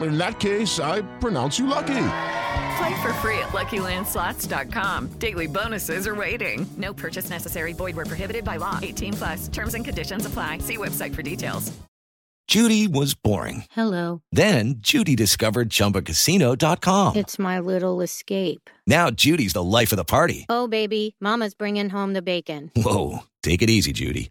In that case, I pronounce you lucky. Play for free at LuckyLandSlots.com. Daily bonuses are waiting. No purchase necessary. Void where prohibited by law. 18 plus. Terms and conditions apply. See website for details. Judy was boring. Hello. Then Judy discovered ChumbaCasino.com. It's my little escape. Now Judy's the life of the party. Oh, baby, Mama's bringing home the bacon. Whoa, take it easy, Judy.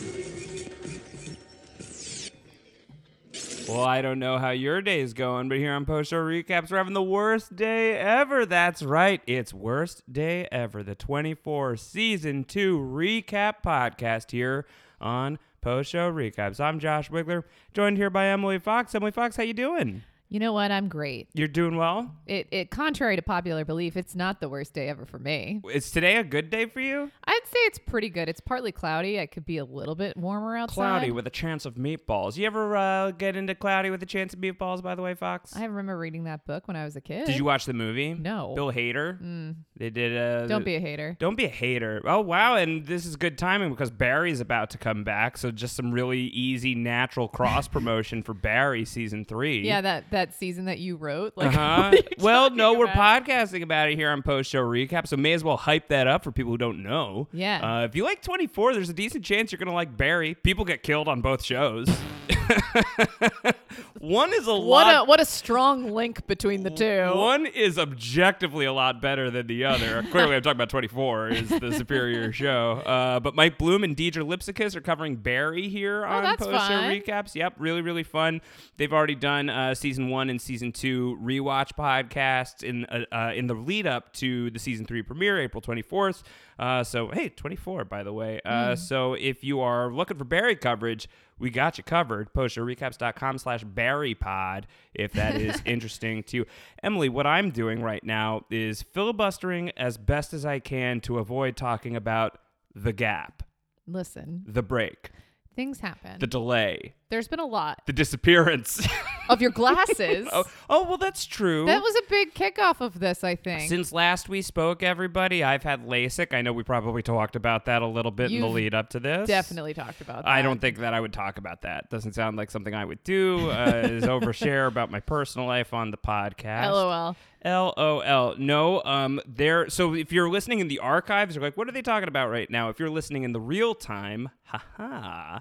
Well, I don't know how your day is going, but here on Post Show Recaps, we're having the worst day ever. That's right. It's Worst Day Ever, the 24 Season 2 Recap podcast here on Post Show Recaps. I'm Josh Wigler, joined here by Emily Fox. Emily Fox, how you doing? You know what? I'm great. You're doing well? It, it contrary to popular belief, it's not the worst day ever for me. Is today a good day for you? I'd say it's pretty good. It's partly cloudy. It could be a little bit warmer outside. Cloudy with a chance of meatballs. You ever uh, get into cloudy with a chance of meatballs, by the way, Fox? I remember reading that book when I was a kid. Did you watch the movie? No. Bill Hader? They did. Uh, Don't be a hater. Don't be a hater. Oh wow! And this is good timing because Barry's about to come back, so just some really easy, natural cross promotion for Barry season three. Yeah, that that season that you wrote. Like, Uh-huh. you Well, no, we're podcasting about it here on Post Show Recap, so may as well hype that up for people who don't know. Yeah. Uh, if you like 24, there's a decent chance you're gonna like Barry. People get killed on both shows. One is a What lot a what a strong link between the two. One is objectively a lot better than the other. Clearly, I'm talking about 24 is the superior show. Uh, but Mike Bloom and Deidre Lipsicus are covering Barry here on Oh, that's post show fun. recaps. Yep, really, really fun. They've already done uh, season one and season two rewatch podcasts in uh, uh, in the lead up to the season three premiere, April 24th. Uh, so hey, 24 by the way. Uh, So if you are looking for Barry coverage, we got you covered. Postshowrecaps.com slash Barry Pod if that is interesting to you. Emily, what I'm doing right now is filibustering as best as I can to avoid talking about the gap, Listen, the break, things happen. the delay, There's been a lot the disappearance. of your glasses. oh, oh, well, that's true. That was a big kickoff of this, I think. Since last we spoke, everybody, I've had LASIK. I know we probably talked about that a little bit in the You've lead up to this. Definitely talked about that. I don't think that I would talk about that. Doesn't sound like something I would do. Uh, is overshare about my personal life on the podcast. LOL. LOL. No, um, there. So if you're listening in the archives, you're like, what are they talking about right now? If you're listening in the real time, haha.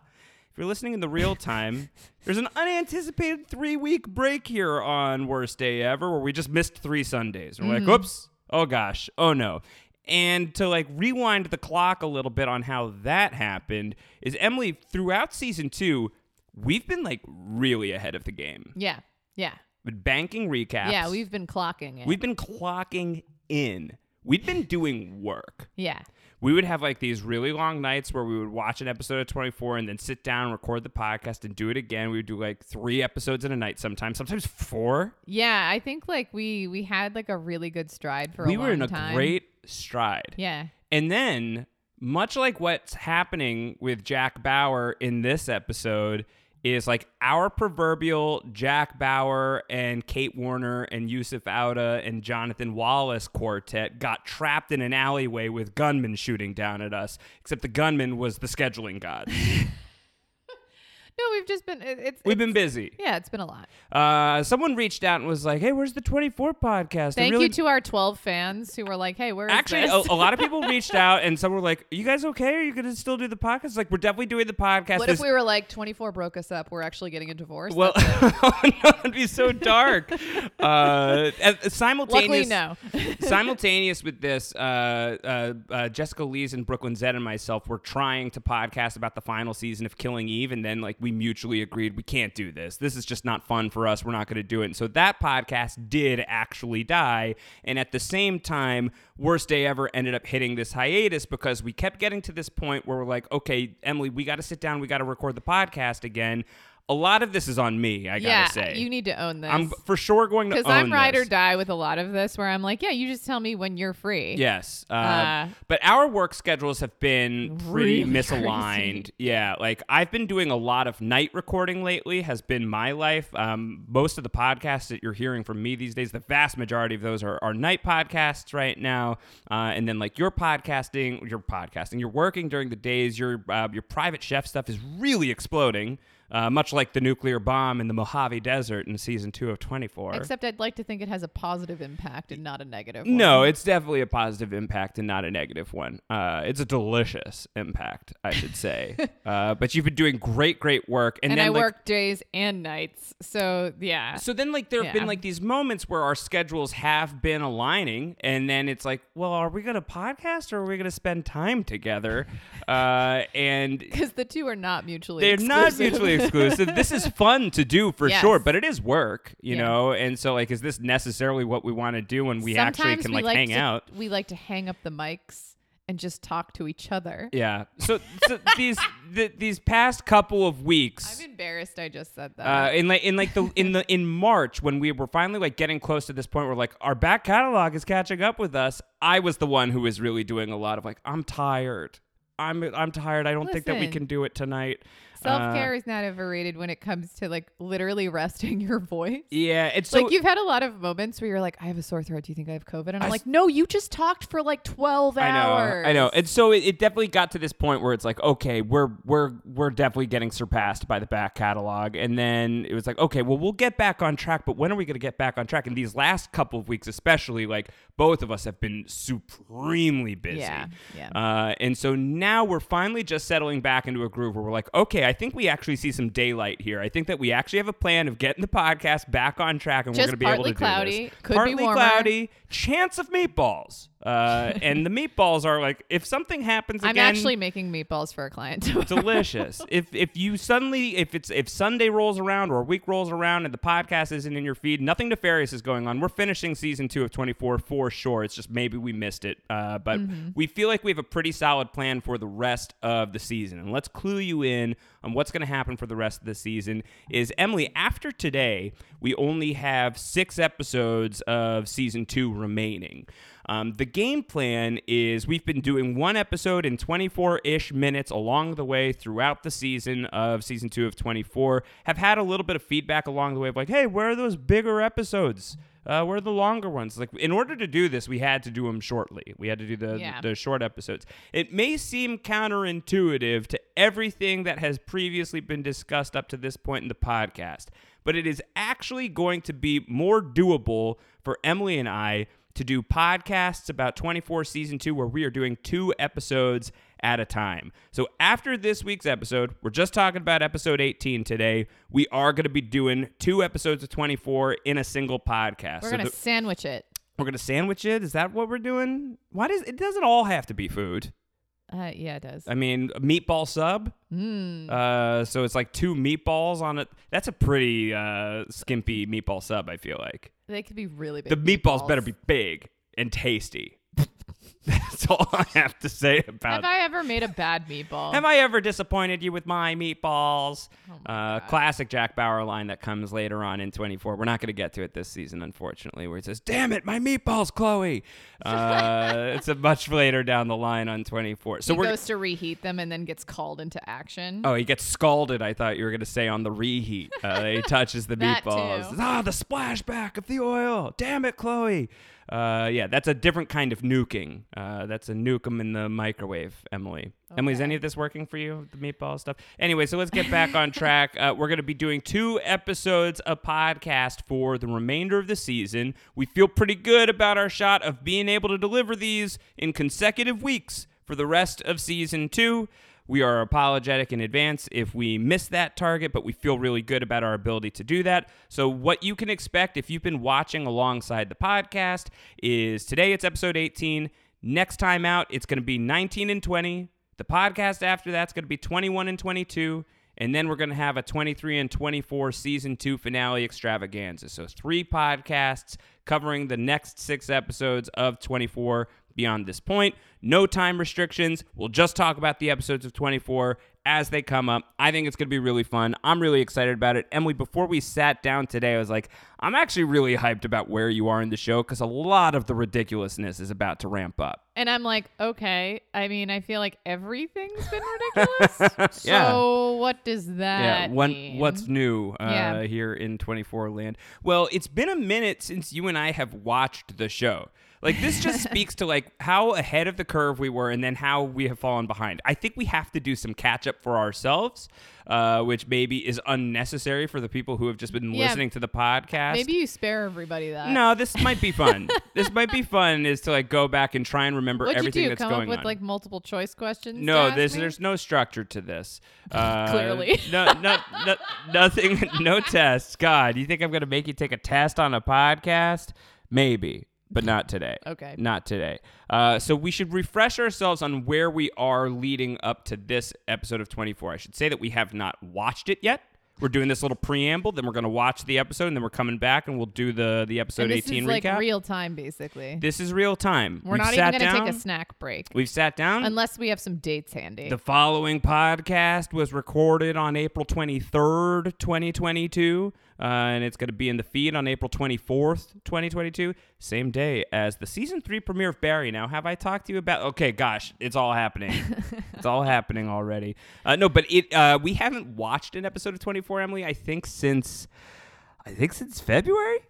If you're listening in the real time, there's an unanticipated three week break here on Worst Day Ever where we just missed three Sundays. We're like, mm-hmm. whoops, oh gosh, oh no. And to like rewind the clock a little bit on how that happened is Emily, throughout season two, we've been like really ahead of the game. Yeah. Yeah. With banking recaps. Yeah, we've been clocking it. We've been clocking in. We've been doing work. Yeah. We would have like these really long nights where we would watch an episode of 24 and then sit down, record the podcast, and do it again. We would do like three episodes in a night sometimes, sometimes four. Yeah, I think like we we had like a really good stride for we a long were in a time. great stride. Yeah. And then, much like what's happening with Jack Bauer in this episode, is like our proverbial Jack Bauer and Kate Warner and Yusuf Auda and Jonathan Wallace quartet got trapped in an alleyway with gunmen shooting down at us, except the gunman was the scheduling god. No, we've just been. It, it's We've been it's- busy. Yeah, it's been a lot. Uh, someone reached out and was like, "Hey, where's the 24 podcast?" Thank you to our 12 fans who were like, "Hey, where is Actually, a, this? a lot of people reached out and some were like, "You guys okay? Are you gonna still do the podcast?" Like, we're definitely doing the podcast. What This- if we were like 24 broke us up? We're actually getting a divorce. well, That's it. no, it'd be so dark. uh, and simultaneous, no. simultaneous with this, uh, uh, uh, Jessica Lees and Brooklyn Zed and myself were trying to podcast about the final season of Killing Eve, and then like we mutually agreed we can't do this. This is just not fun for us. We're not going to do it. And so that podcast did actually die. And at the same time, Worst Day Ever ended up hitting this hiatus because we kept getting to this point where we're like, okay, Emily, we got to sit down. We got to record the podcast again. A lot of this is on me, I yeah, gotta say. you need to own this. I'm for sure going to own because I'm ride or die with a lot of this, where I'm like, yeah, you just tell me when you're free. Yes, uh, Uh, but our work schedules have been pretty Really misaligned. crazy. Yeah, like I've been doing a lot of night recording lately. Has been my life. Um, most of the podcasts that you're hearing from me these days, the vast majority of those are, are night podcasts right now. Uh, and then like your podcasting, your podcasting, you're working during the days. Your uh, your private chef stuff is really exploding. Uh, much like the nuclear bomb in the Mojave Desert in season two of 24. Except I'd like to think it has a positive impact and not a one. No, it's definitely a positive impact and not a negative one. Uh, it's a delicious impact, I should say. uh, but you've been doing great, great work, and, and, then I like, work days and nights, so yeah. So then, like, there have Yeah. been like these moments where our schedules have been aligning, and then it's like, well, are we gonna podcast or are we gonna spend time together? Uh, and because the two are not mutually. they're not mutually exclusive. this is fun to do for Yes. sure, but it is work, you Yeah. know. And so, like, is this necessarily what we want to do when we actually can like, like hang to, out? We like to hang up the mics and just talk to each other. Yeah. So, so these the, these past couple of weeks, I'm embarrassed. I just said that. uh, in like in like the in the in March when we were finally like getting close to this point where like our back catalog is catching up with us, I was the one who was really doing a lot of like I'm tired. I'm I'm tired. I don't think that we can do it tonight. Self care Uh, is not overrated when it comes to like literally resting your voice. yeah, it's so like you've had a lot of moments where you're like, I have a sore throat. Do you think I have COVID? And I I'm s- like, No, you just talked for like 12 I know, hours. I know. And so it, it definitely got to this point where it's like, okay, we're we're we're definitely getting surpassed by the back catalog. And then it was like, okay, well, we'll get back on track, but when are we going to get back on track? And these last couple of weeks, especially, like both of us have been supremely busy. Yeah, yeah. Uh, and so now we're finally just settling back into a groove where we're like, okay, I think we actually see some daylight here. I think that we actually have a plan of getting the podcast back on track, and Just we're going to be able to cloudy, do this. could be partly warmer. cloudy, chance of meatballs. Uh, and the meatballs are like, if something happens I'm actually making meatballs for a client. delicious. if if you suddenly if it's if Sunday rolls around or a week rolls around and the podcast isn't in your feed, nothing nefarious is going on. We're finishing season two of 24 for sure. It's just maybe we missed it, uh, but Mm-hmm. we feel like we have a pretty solid plan for the rest of the season. And let's clue you in on what's going to happen for the rest of the season. Is Emily after today? We only have six episodes of season two remaining. Um, the game plan is we've been doing one episode in 24 ish minutes along the way throughout the season of season two of 24. Have had a little bit of feedback along the way of like, hey, where are those bigger episodes? Uh, where are the longer ones? Like, in order to do this, we had to do them shortly. We had to do the, Yeah. the short episodes. It may seem counterintuitive to everything that has previously been discussed up to this point in the podcast, but it is actually going to be more doable for Emily and I to do podcasts about 24 season 2 where we are doing two episodes at a time. So after this week's episode, we're just talking about episode 18 today. We are going to be doing two episodes of 24 in a single podcast. We're So gonna the- sandwich it. we're going to sandwich it. Is that what we're doing? Why does it doesn't all have to be food? Uh, yeah, it does. I mean, a meatball sub. Mm. Uh, so it's like two meatballs on it. That's a pretty uh, skimpy meatball sub. I feel like They could be really big. the meatballs, better be big and tasty. That's all I have to say about. Have I ever made a bad meatball? Have I ever disappointed you with my meatballs? Oh uh, classic Jack Bauer line that comes later on in 24. We're not going to get to it this season, unfortunately, where he says, Damn it, my meatballs, Chloe. Uh, it's a much later down the line on 24. So he we're. goes to reheat them and then gets called into action. Oh, he gets scalded. I thought you were going to say on the reheat. Uh, he touches the meatballs. too. Ah, the splashback of the oil. Damn it, Chloe. Uh, yeah, that's a different kind of nuking. Uh, that's a nuke 'em in the microwave, Emily. Emily, is any of this working for you? The meatball stuff. Anyway, so let's get back on track. Uh, we're going to be doing two episodes of podcast for the remainder of the season. We feel pretty good about our shot of being able to deliver these in consecutive weeks for the rest of season two. We are apologetic in advance if we miss that target, but we feel really good about our ability to do that. So, what you can expect if you've been watching alongside the podcast is today it's episode 18. Next time out, it's going to be 19 and 20. The podcast after that's going to be 21 and 22. And then we're going to have a 23 and 24 season two finale extravaganza. So, three podcasts covering the next six episodes of 24 beyond this point. No time restrictions. We'll just talk about the episodes of 24 as they come up. I think it's going to be really fun. I'm really excited about it. Emily, before we sat down today, I was like, I'm actually really hyped about where you are in the show because a lot of the ridiculousness is about to ramp up. And I'm like, okay. I mean, I feel like everything's been ridiculous. Yeah. So what does that yeah, when, mean? what's new uh, Yeah. here in 24 land? Well, it's been a minute since you and I have watched the show. Like this just speaks to like how ahead of the curve we were, and then how we have fallen behind. I think we have to do some catch up for ourselves, uh, which maybe is unnecessary for the people who have just been Yeah. listening to the podcast. Maybe you spare everybody that. No, this might be fun. this might be fun. Is to like go back and try and remember What'd you everything do? that's Come going up with on. like multiple choice questions? No, there's me? there's no structure to this. Uh, Clearly. no, no, no, nothing. No tests. God, you think I'm gonna make you take a test on a podcast? Maybe, but not today. Okay. Not today. Uh, so we should refresh ourselves on where we are leading up to this episode of 24. I should say that we have not watched it yet. We're doing this little preamble, then we're going to watch the episode, and then we're coming back and we'll do the the episode And this 18 is like recap. real time, basically. this is real time. We're We've not sat even going to take a snack break We've sat down. unless we have some dates handy. The following podcast was recorded on April 23rd, 2022, uh, and it's going to be in the feed on April 24th, 2022, same day as the season three premiere of Barry. Now, have I talked to you about? Okay, gosh, it's all happening. it's all happening already. Uh, no, but it uh, we haven't watched an episode of 24, Emily. I think since I think since February.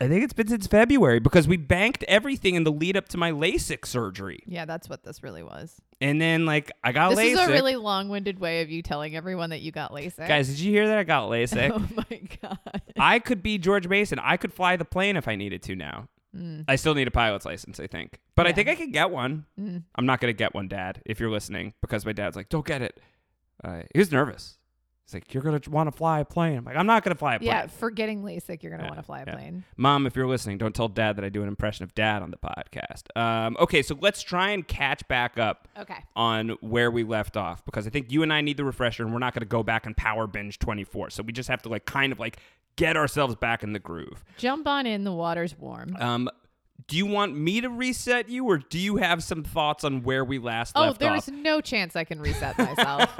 I think it's been since February because we banked everything in the lead up to my LASIK surgery. yeah, that's what this really was. And then like I got This LASIK. is a really long-winded way of you telling everyone that you got LASIK. Guys, did you hear that I got LASIK? oh my god. I could be George Mason. I could fly the plane if I needed to now. I still need a pilot's license, I think. But I Mm. Think I could get one. Mm. I'm not going to get one, Dad, if you're listening, because my dad's like, don't get it. Uh, he was nervous. He's like, you're going to want to fly a plane. I'm like, I'm not going to fly a plane. Yeah, for getting LASIK, you're gonna Yeah, want to fly a yeah. plane. Mom, if you're listening, don't tell Dad that I do an impression of Dad on the podcast. Um, okay, so let's try and catch back up Okay. on where we left off because I think you and I need the refresher, and we're not going to go back and power binge 24. So we just have to like kind of like get ourselves back in the groove. Jump on in. The water's warm. Um, do you want me to reset you, or do you have some thoughts on where we last oh, left there's no chance I can reset myself.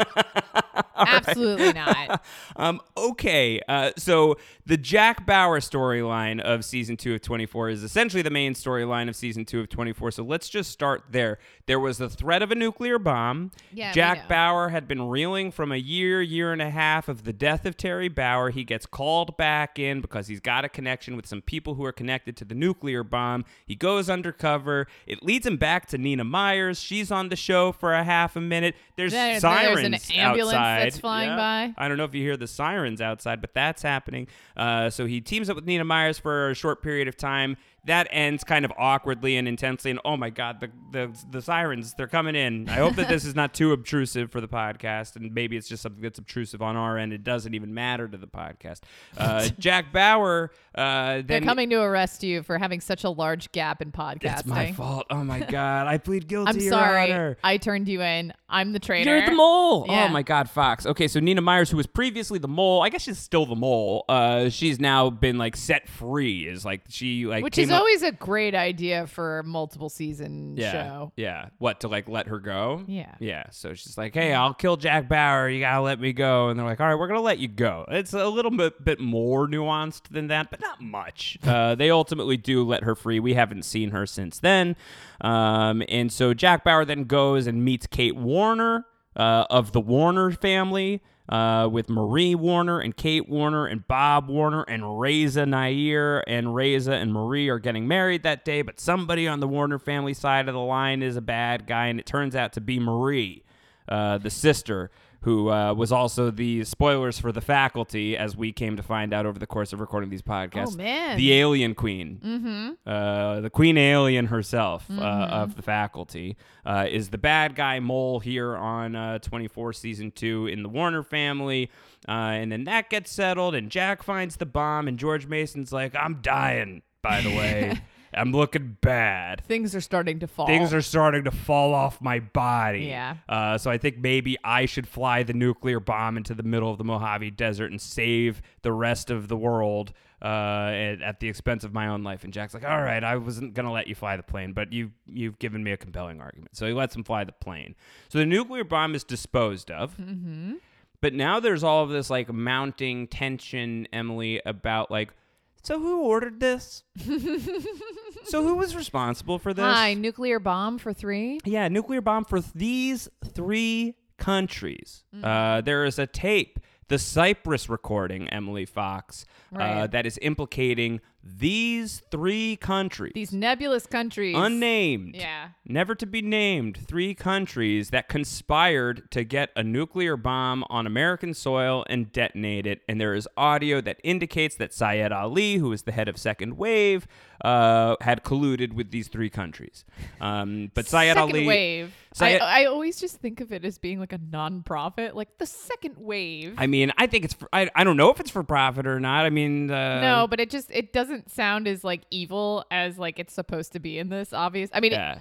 Absolutely not. Um, okay, uh, so the Jack Bauer storyline of season two of 24 is essentially the main storyline of season two of 24. So let's just start there. There was the threat of a nuclear bomb. Yeah, Jack. Bauer had been reeling from a year, year and a half of the death of Terry Bauer. He gets called back in because he's got a connection with some people who are connected to the nuclear bomb. He goes undercover. It leads him back to Nina Myers. She's on the show for a half a minute. There's There- there's an ambulance outside. that's flying Yeah. by. I don't know if you hear the sirens outside, but that's happening. Uh, so he teams up with Nina Myers for a short period of time. That ends kind of awkwardly and intensely. And oh my God, the, the the sirens, they're coming in. I hope that this is not too obtrusive for the podcast, and maybe it's just something that's obtrusive on our end. It doesn't even matter to the podcast. Uh, Jack Bauer, uh, They're coming to arrest you for having such a large gap in podcasting. it's my fault. Oh my God, I plead guilty. I'm Your sorry. Honor. I turned you in. I'm the traitor. You're the mole. Yeah. Oh my God, Fox. Okay, so Nina Myers, who was previously the mole, I guess she's still the mole. Uh, she's now been like set free. Is like she like Which is up- always a great idea for a multiple season yeah show. yeah. What to like let her go? Yeah. yeah. So she's like, hey, I'll kill Jack Bauer. You gotta let me go. And they're like, all right, we're gonna let you go. It's a little bit bit more nuanced than that, but not much. uh, they ultimately do let her free. We haven't seen her since then. Um, and so Jack Bauer then goes and meets Kate Warner. uh, of the Warner family. Uh, with Marie Warner and Kate Warner and Bob Warner and Reza Naiyeer and Reza and Marie are getting married that day, but somebody on the Warner family side of the line is a bad guy, and it turns out to be Marie, uh, the sister who uh, was also the spoilers for the faculty, as we came to find out over the course of recording these podcasts. Oh, man. the alien queen, Mm-hmm. uh, the queen alien herself uh, Mhm. of the faculty, uh, is the bad guy mole here on uh, 24 season two in the Warner family. Uh, and then that gets settled, and Jack finds the bomb, and George Mason's like, "I'm dying." By the way, I'm looking bad. Things are starting to fall. Things are starting to fall off my body. Yeah. Uh, so I think maybe I should fly the nuclear bomb into the middle of the Mojave Desert and save the rest of the world uh, at, at the expense of my own life. And Jack's like, "All right, I wasn't gonna let you fly the plane, but you you've given me a compelling argument." So he lets him fly the plane. So the nuclear bomb is disposed of. Mm-hmm. But now there's all of this like mounting tension, Emily, about like, so who ordered this? so who was responsible for this? Hi, nuclear bomb for three. Yeah, nuclear bomb for these three countries. Mm-hmm. Uh, there is a tape, the Cyprus recording, Emily Fox, uh, that is implicating these three countries. These nebulous countries. Unnamed. Yeah. Never to be named. Three countries that conspired to get a nuclear bomb on American soil and detonate it. And there is audio that indicates that Syed Ali, who is the head of Second Wave, uh, had colluded with these three countries. Um, but Syed second Ali. wave. Syed- I, I always just think of it as being like a non-profit, like the second wave. I mean, I think it's. For, I, I don't know if it's for profit or not. I mean, uh, no, but it just it doesn't sound as like evil as like it's supposed to be in this. Obvious. I mean, it-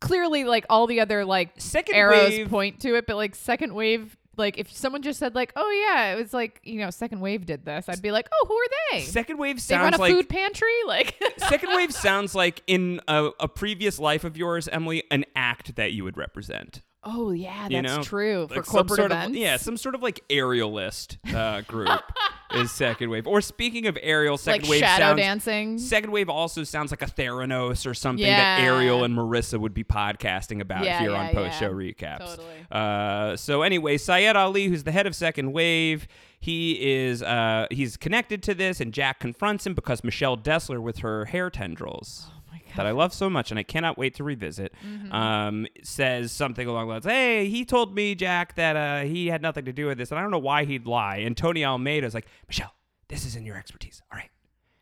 clearly, like all the other like Second arrows wave- point to it, but like second wave. Like if someone just said like, "Oh yeah, it was like you know, second wave did this," I'd be like, "Oh, who are they?" Second wave they run a like food pantry, like Second wave sounds like in a, a previous life of yours, Emily, an act that you would represent. Oh yeah, that's you know? true for Like some corporate sort events. Of, yeah, some sort of like aerialist uh, group is second wave. Or speaking of aerial, second Like wave shadow sounds, dancing. Second wave also sounds like a Theranos or something Yeah. that Ariel and Marissa would be podcasting about Yeah, here yeah, on post show recaps. Totally. Uh, so anyway, Syed Ali, who's the head of Second Wave, he is uh, he's connected to this, and Jack confronts him because Michelle Dessler with her hair tendrils. That I love so much, and I cannot wait to revisit. Um, says something along the lines, "Hey, he told me Jack that uh, he had nothing to do with this, and I don't know why he'd lie." And Tony Almeida's like, "Michelle, this isn't your expertise. All right,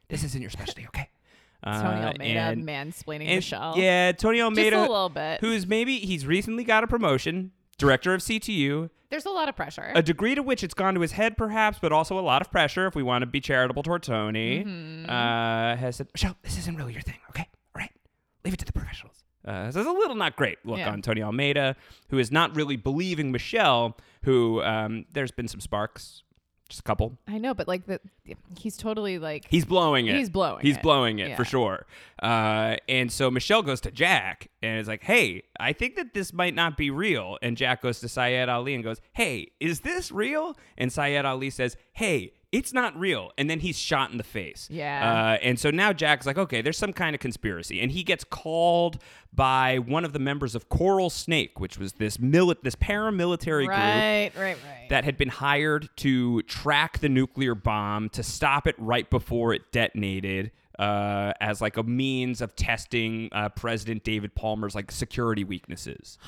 this isn't your specialty. Okay." Tony Uh, Almeida and- mansplaining and- Michelle. Yeah, Tony Almeida, just a little bit. who's maybe he's recently got a promotion, director of CTU. There's a lot of pressure. A degree to which it's gone to his head, perhaps, but also a lot of pressure. If we want to be charitable toward Tony, Mm-hmm. uh, has said, "Michelle, this isn't really your thing. Okay, leave it to the professionals." Uh, so there's a little not great look Yeah. on Tony Almeida, who is not really believing Michelle. Who um, there's been some sparks, just a couple. I know, but like the he's totally like He's blowing it. He's blowing He's it. blowing it Yeah. for sure. Uh, and so Michelle goes to Jack and is like, "Hey, I think that this might not be real." And Jack goes to Syed Ali and goes, "Hey, is this real?" And Syed Ali says, "Hey." It's not real, and then he's shot in the face. Yeah. Uh, and so now Jack's like, okay, there's some kind of conspiracy, and he gets called by one of the members of Coral Snake, which was this mili- this paramilitary group right, right, right. that had been hired to track the nuclear bomb to stop it right before it detonated uh, as like a means of testing uh, President David Palmer's like security weaknesses.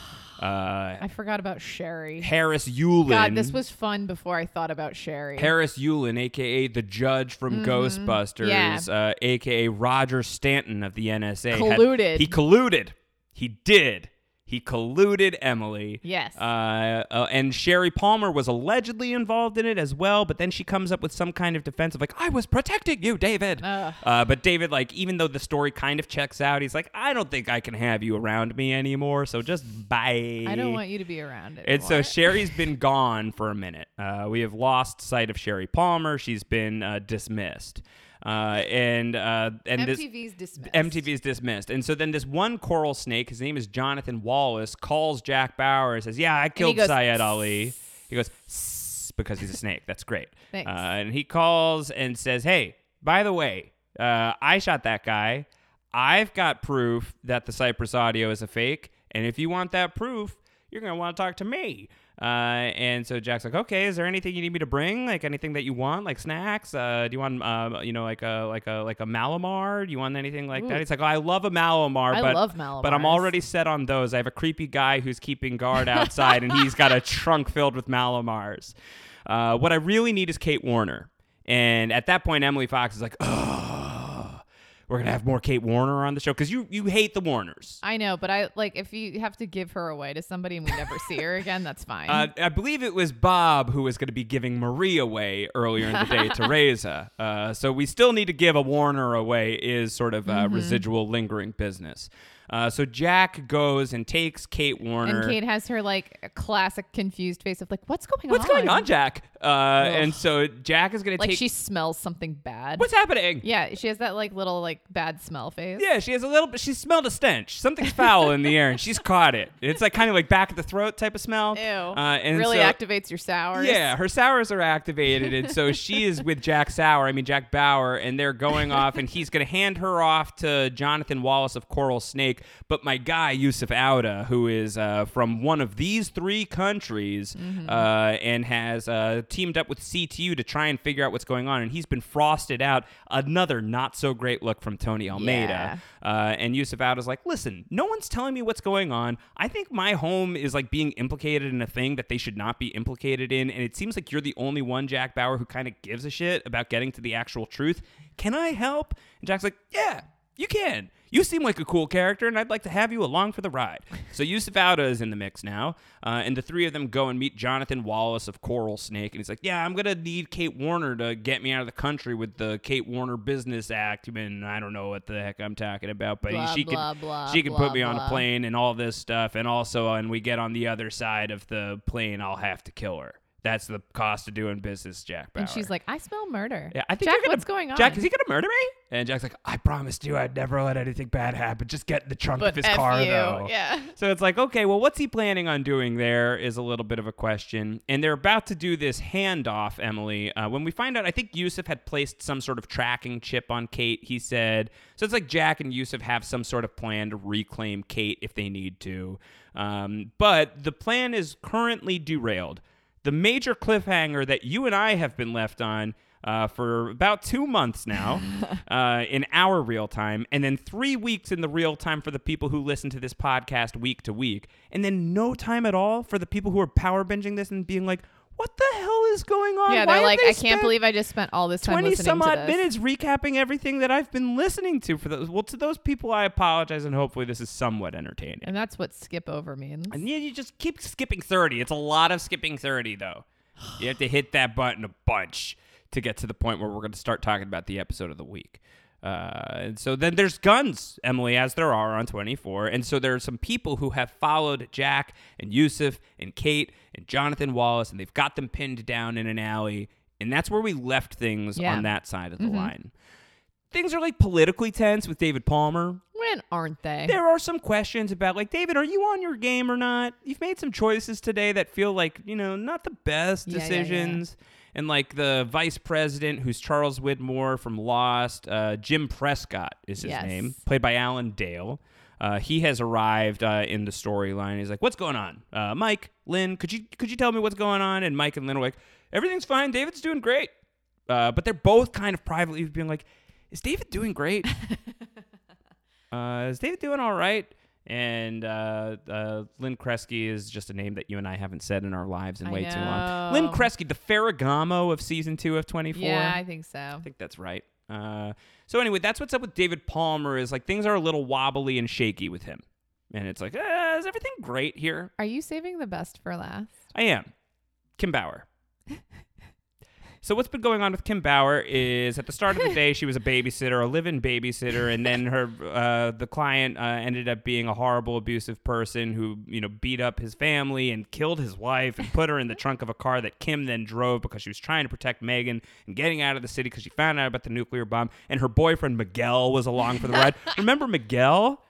Uh, I forgot about Sherry. Harris Yulin. God, this was fun before I thought about Sherry. Harris Yulin, aka the judge from Ghostbusters, Mm-hmm. Yeah. uh, aka Roger Stanton of the NSA, had- Colluded. he colluded. He did. He colluded Emily. Yes. Uh, uh, and Sherry Palmer was allegedly involved in it as well, but then she comes up with some kind of defense of like, I was protecting you, David. Uh, but David, like, even though the story kind of checks out, he's like, I don't think I can have you around me anymore, so just bye. I don't want you to be around it. And so Sherry's been gone for a minute. Uh, we have lost sight of Sherry Palmer. She's been uh, dismissed. Uh, and uh, and this MTV's dismissed. MTV's dismissed. And so then this one coral snake, his name is Jonathan Wallace, calls Jack Bauer and says, "Yeah, I killed goes, Syed Ali." He goes "Sss," because he's a snake. That's great. Thanks. Uh, and he calls and says, "Hey, by the way, uh, I shot that guy. I've got proof that the Cyprus audio is a fake. And if you want that proof." you're gonna want to talk to me. Uh, and so Jack's like, okay, is there anything you need me to bring? Like anything that you want, like snacks? Uh, do you want, uh, you know, like a like a like a Mallomar? Do you want anything like that? Ooh. He's like, oh, I love a Mallomar, I but love but I'm already set on those. I have a creepy guy who's keeping guard outside, and he's got a trunk filled with Mallomars. Uh, what I really need is Kate Warner. And at that point, Emily Fox is like, oh, we're gonna have more Kate Warner on the show because you you hate the Warners. I know, but I like if you have to give her away to somebody and we never see her again, that's fine. Uh, I believe it was Bob who was going to be giving Marie away earlier in the day to Reza. Uh, so we still need to give a Warner away is sort of uh, Mhm. residual lingering business. Uh, so Jack goes and takes Kate Warner. and Kate has her like classic confused face of like, what's going What's on? What's going on, Jack? Uh, and so Jack is going to Like take. she smells something bad. What's happening? Yeah, she has that like little like bad smell face. Yeah, she has a little bit. She smelled a stench. Something's foul in the air, and she's caught it. It's like kind of like back of the throat type of smell. Ew. Uh, and really so- activates your sours. Yeah, her sours are activated, and so she is with Jack Sauer. I mean Jack Bauer, and they're going off, and he's going to hand her off to Jonathan Wallace of Coral Snake. But my guy Yusuf Auda, who is uh, from one of these three countries, Mm-hmm. uh, and has uh, teamed up with CTU to try and figure out what's going on, and he's been frosted out. Another not so great look from Tony Almeida. Uh, and Yusuf Auda's like, listen, no one's telling me what's going on. I think my home is like being implicated in a thing that they should not be implicated in. And it seems like you're the only one, Jack Bauer, who kind of gives a shit about getting to the actual truth. Can I help? And Jack's like, yeah, you can. You seem like a cool character, and I'd like to have you along for the ride. So Yusuf Auda is in the mix now, uh, and the three of them go and meet Jonathan Wallace of Coral Snake, and he's like, "Yeah, I'm gonna need Kate Warner to get me out of the country with the Kate Warner Business Act." And I don't know what the heck I'm talking about, but Blah, she blah, can blah, she can put me on a plane and all this stuff, and also and we get on the other side of the plane, I'll have to kill her. That's the cost of doing business, Jack Bauer. And she's like, I smell murder. Yeah, I think Jack, gonna, what's going on? Jack, is he gonna murder me? And Jack's like, I promised you I'd never let anything bad happen. Just get in the trunk But of his F car, you. though. Yeah. So it's like, okay, well, what's he planning on doing there is a little bit of a question. And they're about to do this handoff, Emily. Uh, when we find out, I think Yusuf had placed some sort of tracking chip on Kate. He said, so it's like Jack and Yusuf have some sort of plan to reclaim Kate if they need to. Um, but the plan is currently derailed the major cliffhanger that you and I have been left on uh, for about two months now uh, in our real time, and then three weeks in the real time for the people who listen to this podcast week to week, and then no time at all for the people who are power binging this and being like, what the hell is going on? Yeah, Why they're like, they I can't believe I just spent all this time 20 listening some odd minutes recapping everything that I've been listening to for those. Well, to those people, I apologize, and hopefully this is somewhat entertaining. And that's what skip over means. And yeah, you just keep skipping 30. It's a lot of skipping 30, though. You have to hit that button a bunch to get to the point where we're going to start talking about the episode of the week. Uh, and so then there's guns, Emily, as there are on 24. And so there are some people who have followed Jack and Yusuf and Kate and Jonathan Wallace, and they've got them pinned down in an alley. And that's where we left things Yeah. on that side of the Mhm. line. Things are like politically tense with David Palmer. When aren't they? There are some questions about like David, are you on your game or not? You've made some choices today that feel like you know not the best Yeah, yeah, yeah. And like the vice president, who's Charles Widmore from Lost, uh, Jim Prescott is his Yes. name, played by Alan Dale. Uh, he has arrived uh, in the storyline. He's like, "What's going on, uh, Mike, Lynn? Could you could you tell me what's going on?" And Mike and Lynn are like, "Everything's fine. David's doing great." Uh, but they're both kind of privately being like, "Is David doing great? uh, is David doing all right?" And uh, uh, Lynn Kresge is just a name that you and I haven't said in our lives in I way too long. Lynn know. Kresge, the Ferragamo of season two of 24. Yeah, I think so. I think that's right. Uh, so anyway, that's what's up with David Palmer. Is like things are a little wobbly and shaky with him, and it's like, uh, is everything great here? Are you saving the best for last? I am. Kim Bauer. so what's been going on with Kim Bauer is at the start of the day she was a babysitter, a live-in babysitter, and then her uh, the client uh, ended up being a horrible, abusive person who you know beat up his family and killed his wife and put her in the trunk of a car that Kim then drove because she was trying to protect Megan and getting out of the city because she found out about the nuclear bomb. And her boyfriend Miguel was along for the ride. Remember Miguel?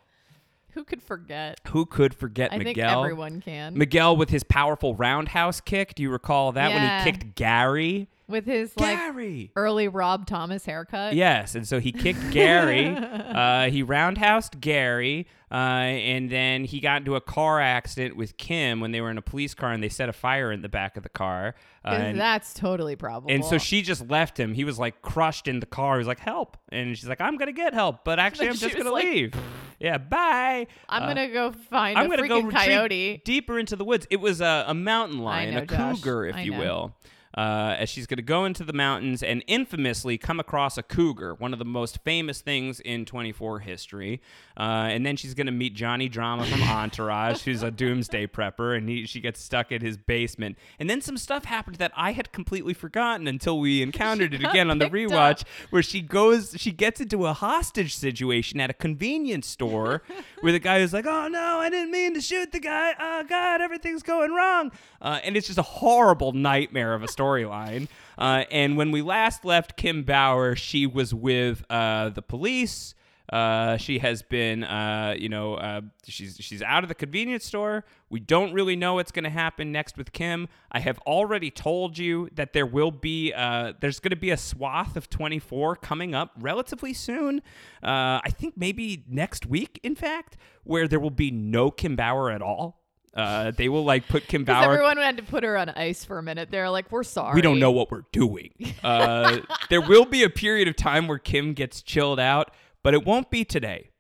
Who could forget? Who could forget I think Miguel? everyone can. Miguel with his powerful roundhouse kick. Do you recall that when he kicked Gary? With his like Gary. early Rob Thomas haircut. Yes, and so he kicked Gary. uh, he roundhoused Gary, uh, and then he got into a car accident with Kim when they were in a police car, and they set a fire in the back of the car. Uh, and, that's totally probable. and so she just left him. He was like crushed in the car. He was like, "Help!" And she's like, "I'm gonna get help, but actually, I'm just gonna like, leave." Yeah, bye. I'm Uh, gonna go find I'm a gonna go freaking retreat coyote. deeper into the woods. It was a, a mountain lion, know, a Josh. cougar, if I you know. will. Uh, as she's going to go into the mountains and infamously come across a cougar, one of the most famous things in 24 history. Uh, and then she's going to meet Johnny Drama from Entourage, who's a doomsday prepper, and he, she gets stuck in his basement. And then some stuff happened that I had completely forgotten until we encountered it again on the rewatch, up. where she goes, she gets into a hostage situation at a convenience store where the guy is like, "Oh no, I didn't mean to shoot the guy. Oh God, everything's going wrong," uh, and it's just a horrible nightmare of a storyline. Uh, and when we last left Kim Bauer, she was with uh, the police. Uh, she has been, uh, you know, uh, she's she's out of the convenience store. We don't really know what's going to happen next with Kim. I have already told you that there will be, uh, there's going to be a swath of 24 coming up relatively soon. Uh, I think maybe next week, in fact, where there will be no Kim Bauer at all. Uh, they will like put Kim Bauer. everyone had to put her on ice for a minute. They're like, "We're sorry." We don't know what we're doing. Uh, there will be a period of time where Kim gets chilled out, but it won't be today.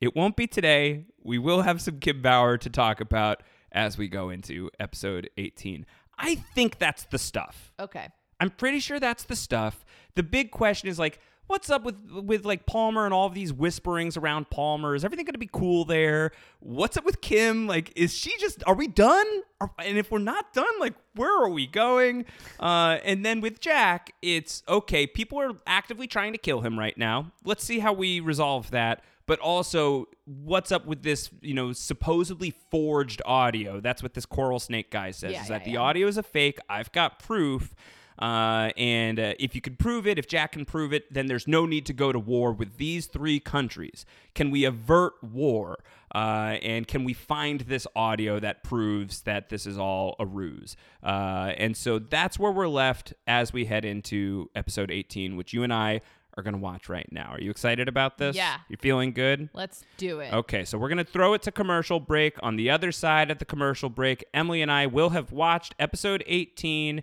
It won't be today. We will have some Kim Bauer to talk about as we go into episode 18. I think that's the stuff. Okay. I'm pretty sure that's the stuff. The big question is like, what's up with with like Palmer and all of these whisperings around Palmer? Is everything going to be cool there? What's up with Kim? Like, is she just? Are we done? Are, and if we're not done, like, where are we going? Uh, and then with Jack, it's okay. People are actively trying to kill him right now. Let's see how we resolve that. But also, what's up with this? You know, supposedly forged audio. That's what this coral snake guy says. Yeah, is yeah, that the audio is a fake? I've got proof. Uh, and uh, if you can prove it, if Jack can prove it, then there's no need to go to war with these three countries. Can we avert war? Uh, and can we find this audio that proves that this is all a ruse? Uh, and so that's where we're left as we head into episode 18, which you and I are going to watch right now. Are you excited about this? Yeah. You feeling good? Let's do it. Okay, so we're going to throw it to commercial break. On the other side of the commercial break, Emily and I will have watched episode 18,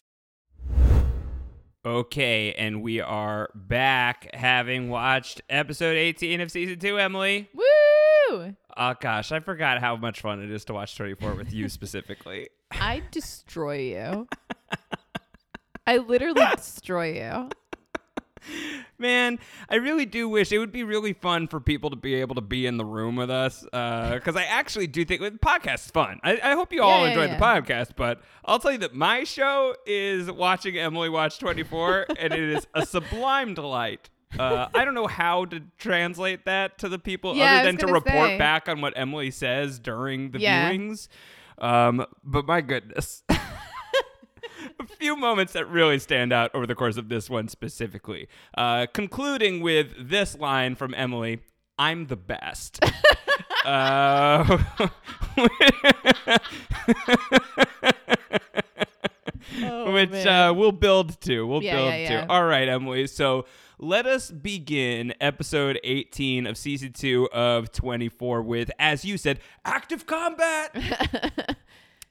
Okay, and we are back having watched episode 18 of season two, Emily. Woo! Oh gosh, I forgot how much fun it is to watch 24 with you specifically. I destroy you. I literally destroy you. Man, I really do wish it would be really fun for people to be able to be in the room with us. Because I actually do think the podcast is fun. I, I hope you all Yeah, yeah, enjoy yeah. the podcast, but I'll tell you that my show is watching Emily watch 24, and it is a sublime delight. Uh, I don't know how to translate that to the people Yeah, other than to report say. back on what Emily says during the Yeah. viewings. Um, but my goodness. A few moments that really stand out over the course of this one specifically. Uh, concluding with this line from Emily I'm the best. uh, which uh, we'll build to. We'll Oh, Yeah, build yeah, yeah. to. All right, Emily. So let us begin episode 18 of season two of 24 with, as you said, active combat.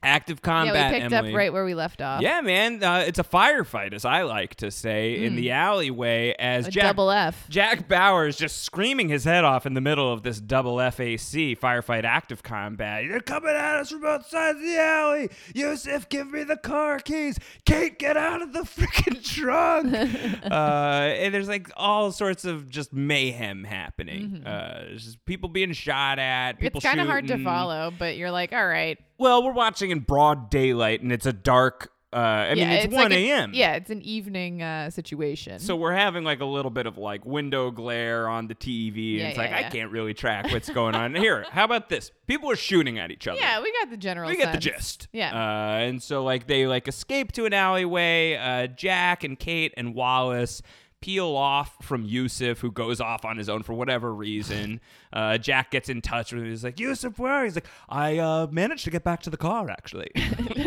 active combat. yeah, we picked Emily. up right where we left off. Yeah, man, uh, it's a firefight, as I like to say, in Mm. the alleyway. As A Jack, double F. Jack Bauer is just screaming his head off in the middle of this double FAC firefight active combat. They're coming at us from both sides of the alley. Yusuf, give me the car keys. Kate, get out of the freaking trunk. uh, and there's like all sorts of just mayhem happening. Uh, just people being shot at. People Mm-hmm. It's kind of hard to follow, but you're like, all right. Well, we're watching in broad daylight, and it's a dark. Uh, I mean, yeah, it's, one an- a.m. Yeah, it's an evening uh, situation. So we're having like a little bit of like window glare on the TV. Yeah, and it's yeah, like I can't really track what's going on here. How about this? People are shooting at each other. yeah, we got the general. we get the gist. Yeah. Uh, and so like they like escape to an alleyway. Uh, Jack and Kate and Wallace peel off from Yusuf, who goes off on his own for whatever reason. Uh, Jack gets in touch with him. He's like, Yusuf, where? He's like, I uh, managed to get back to the car, actually.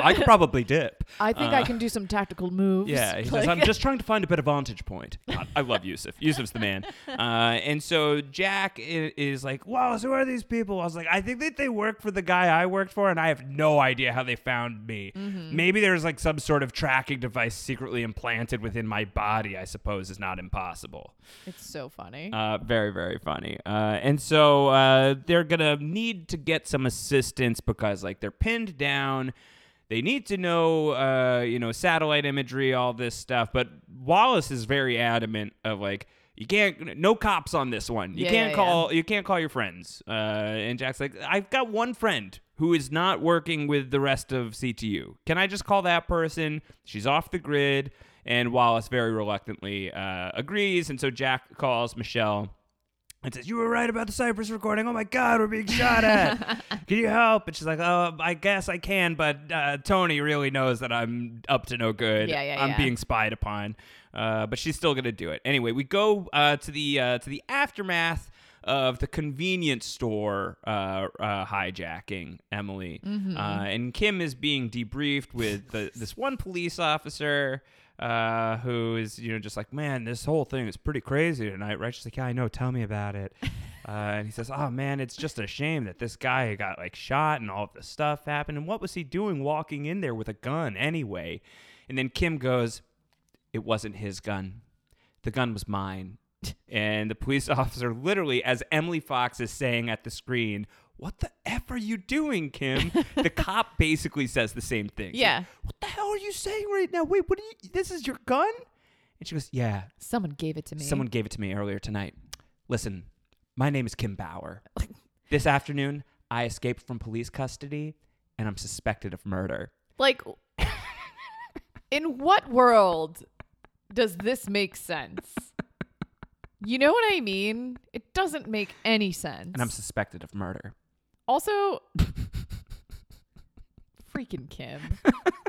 I could probably dip. I think Uh, I can do some tactical moves. yeah, he Like- says, I'm just trying to find a better vantage point. God, I love Yusuf. Yusuf's the man. Uh, and so Jack is like, Wallace, who are these people? I was like, I think that they work for the guy I worked for, and I have no idea how they found me. Mhm. Maybe there's like some sort of tracking device secretly implanted within my body, I suppose, is not impossible. It's so funny. Uh, very, very funny. Uh, and so uh, they're gonna need to get some assistance because like they're pinned down. They need to know, uh, you know, satellite imagery, all this stuff. But Wallace is very adamant of like, you can't, no cops on this one. You Yeah, can't yeah, call, you can't call your friends. Uh, and Jack's like, I've got one friend who is not working with the rest of CTU. Can I just call that person? She's off the grid. And Wallace very reluctantly uh, agrees. And so Jack calls Michelle and says, You were right about the Cyprus recording. Oh my God, we're being shot at. can you help? And she's like, Oh, I guess I can, but uh, Tony really knows that I'm up to no good. Yeah, yeah, I'm yeah. being spied upon. Uh, but she's still gonna do it anyway. We go uh, to the uh, to the aftermath of the convenience store uh, uh, hijacking Emily, Mhm. uh, and Kim is being debriefed with the, this one police officer uh, who is you know just like, man, this whole thing is pretty crazy tonight, right? She's like, yeah, I know. Tell me about it. Uh, and he says, "Oh man, it's just a shame that this guy got like shot and all of this stuff happened. And what was he doing walking in there with a gun anyway?" And then Kim goes, "It wasn't his gun. The gun was mine." and the police officer, literally, as Emily Fox is saying at the screen, "What the f are you doing, Kim?" the cop basically says the same thing. She's like, Yeah. what are you saying right now? Wait, what are you? This is your gun? And she goes, "Yeah." Someone gave it to me. Someone gave it to me earlier tonight. Listen, my name is Kim Bauer. this afternoon, I escaped from police custody and I'm suspected of murder. Like, in what world does this make sense? You know what I mean? It doesn't make any sense. And I'm suspected of murder. Also, freaking Kim.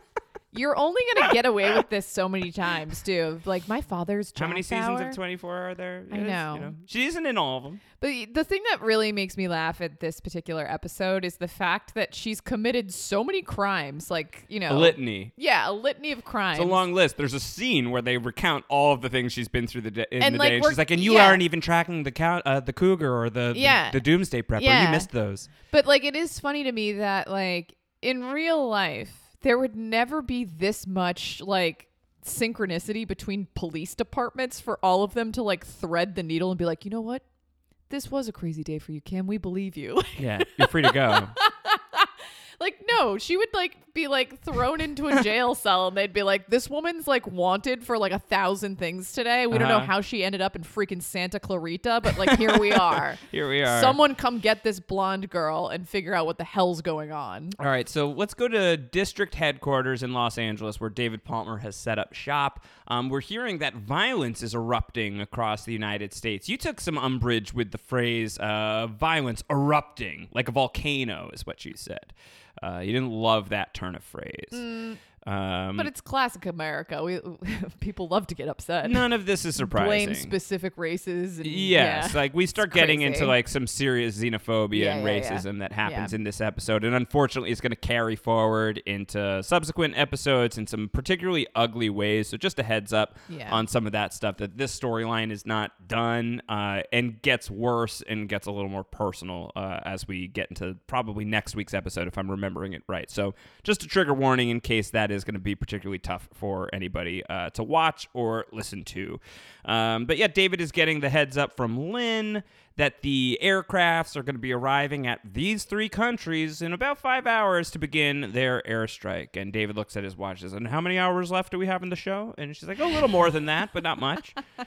You're only gonna get away with this so many times, too. Like my father's. How many seasons Bauer. of 24 are there? I Yes, know. you know. She isn't in all of them. But the thing that really makes me laugh at this particular episode is the fact that she's committed so many crimes, like you know, A litany. Yeah, a litany of crimes. It's a long list. There's a scene where they recount all of the things she's been through the day, in And, the like, day. She's like, and you yeah. aren't even tracking the count, uh, the cougar or the, the- the, doomsday prepper. Yeah. You missed those. But like it is funny to me that like in real life there would never be this much like synchronicity between police departments for all of them to like thread the needle and be like, "You know what? this was a crazy day for you, Kim. We believe you. Yeah, you're free to go. like no, she would like be like thrown into a jail cell, and they'd be like, "This woman's like wanted for like a thousand things today. We don't know Uh-huh. how she ended up in freaking Santa Clarita, but like here we are. Here we are. Someone come get this blonde girl and figure out what the hell's going on." All right, so let's go to district headquarters in Los Angeles where David Palmer has set up shop. Um, we're hearing that violence is erupting across the United States. You took some umbrage with the phrase uh, violence erupting, like a volcano, is what you said. Uh, you didn't love that turn of phrase. Mm, Um, but it's classic America. We people love to get upset. None of this is surprising. Blame specific races. And, Yes, yeah. like we start It's getting crazy. into like some serious xenophobia Yeah, and yeah, yeah. racism that happens in this episode, and unfortunately, it's going to carry forward into subsequent episodes in some particularly ugly ways. So, just a heads up on some of that stuff that this storyline is not done uh, and gets worse and gets a little more personal uh, as we get into probably next week's episode, if I'm remembering it right. So, just a trigger warning in case that is going to be particularly tough for anybody uh, to watch or listen to. Um, but yeah, David is getting the heads up from Lynn that the aircrafts are going to be arriving at these three countries in about five hours to begin their airstrike. And David looks at his watch and says, And how many hours left do we have in the show? And she's like, A little more than that, but not much.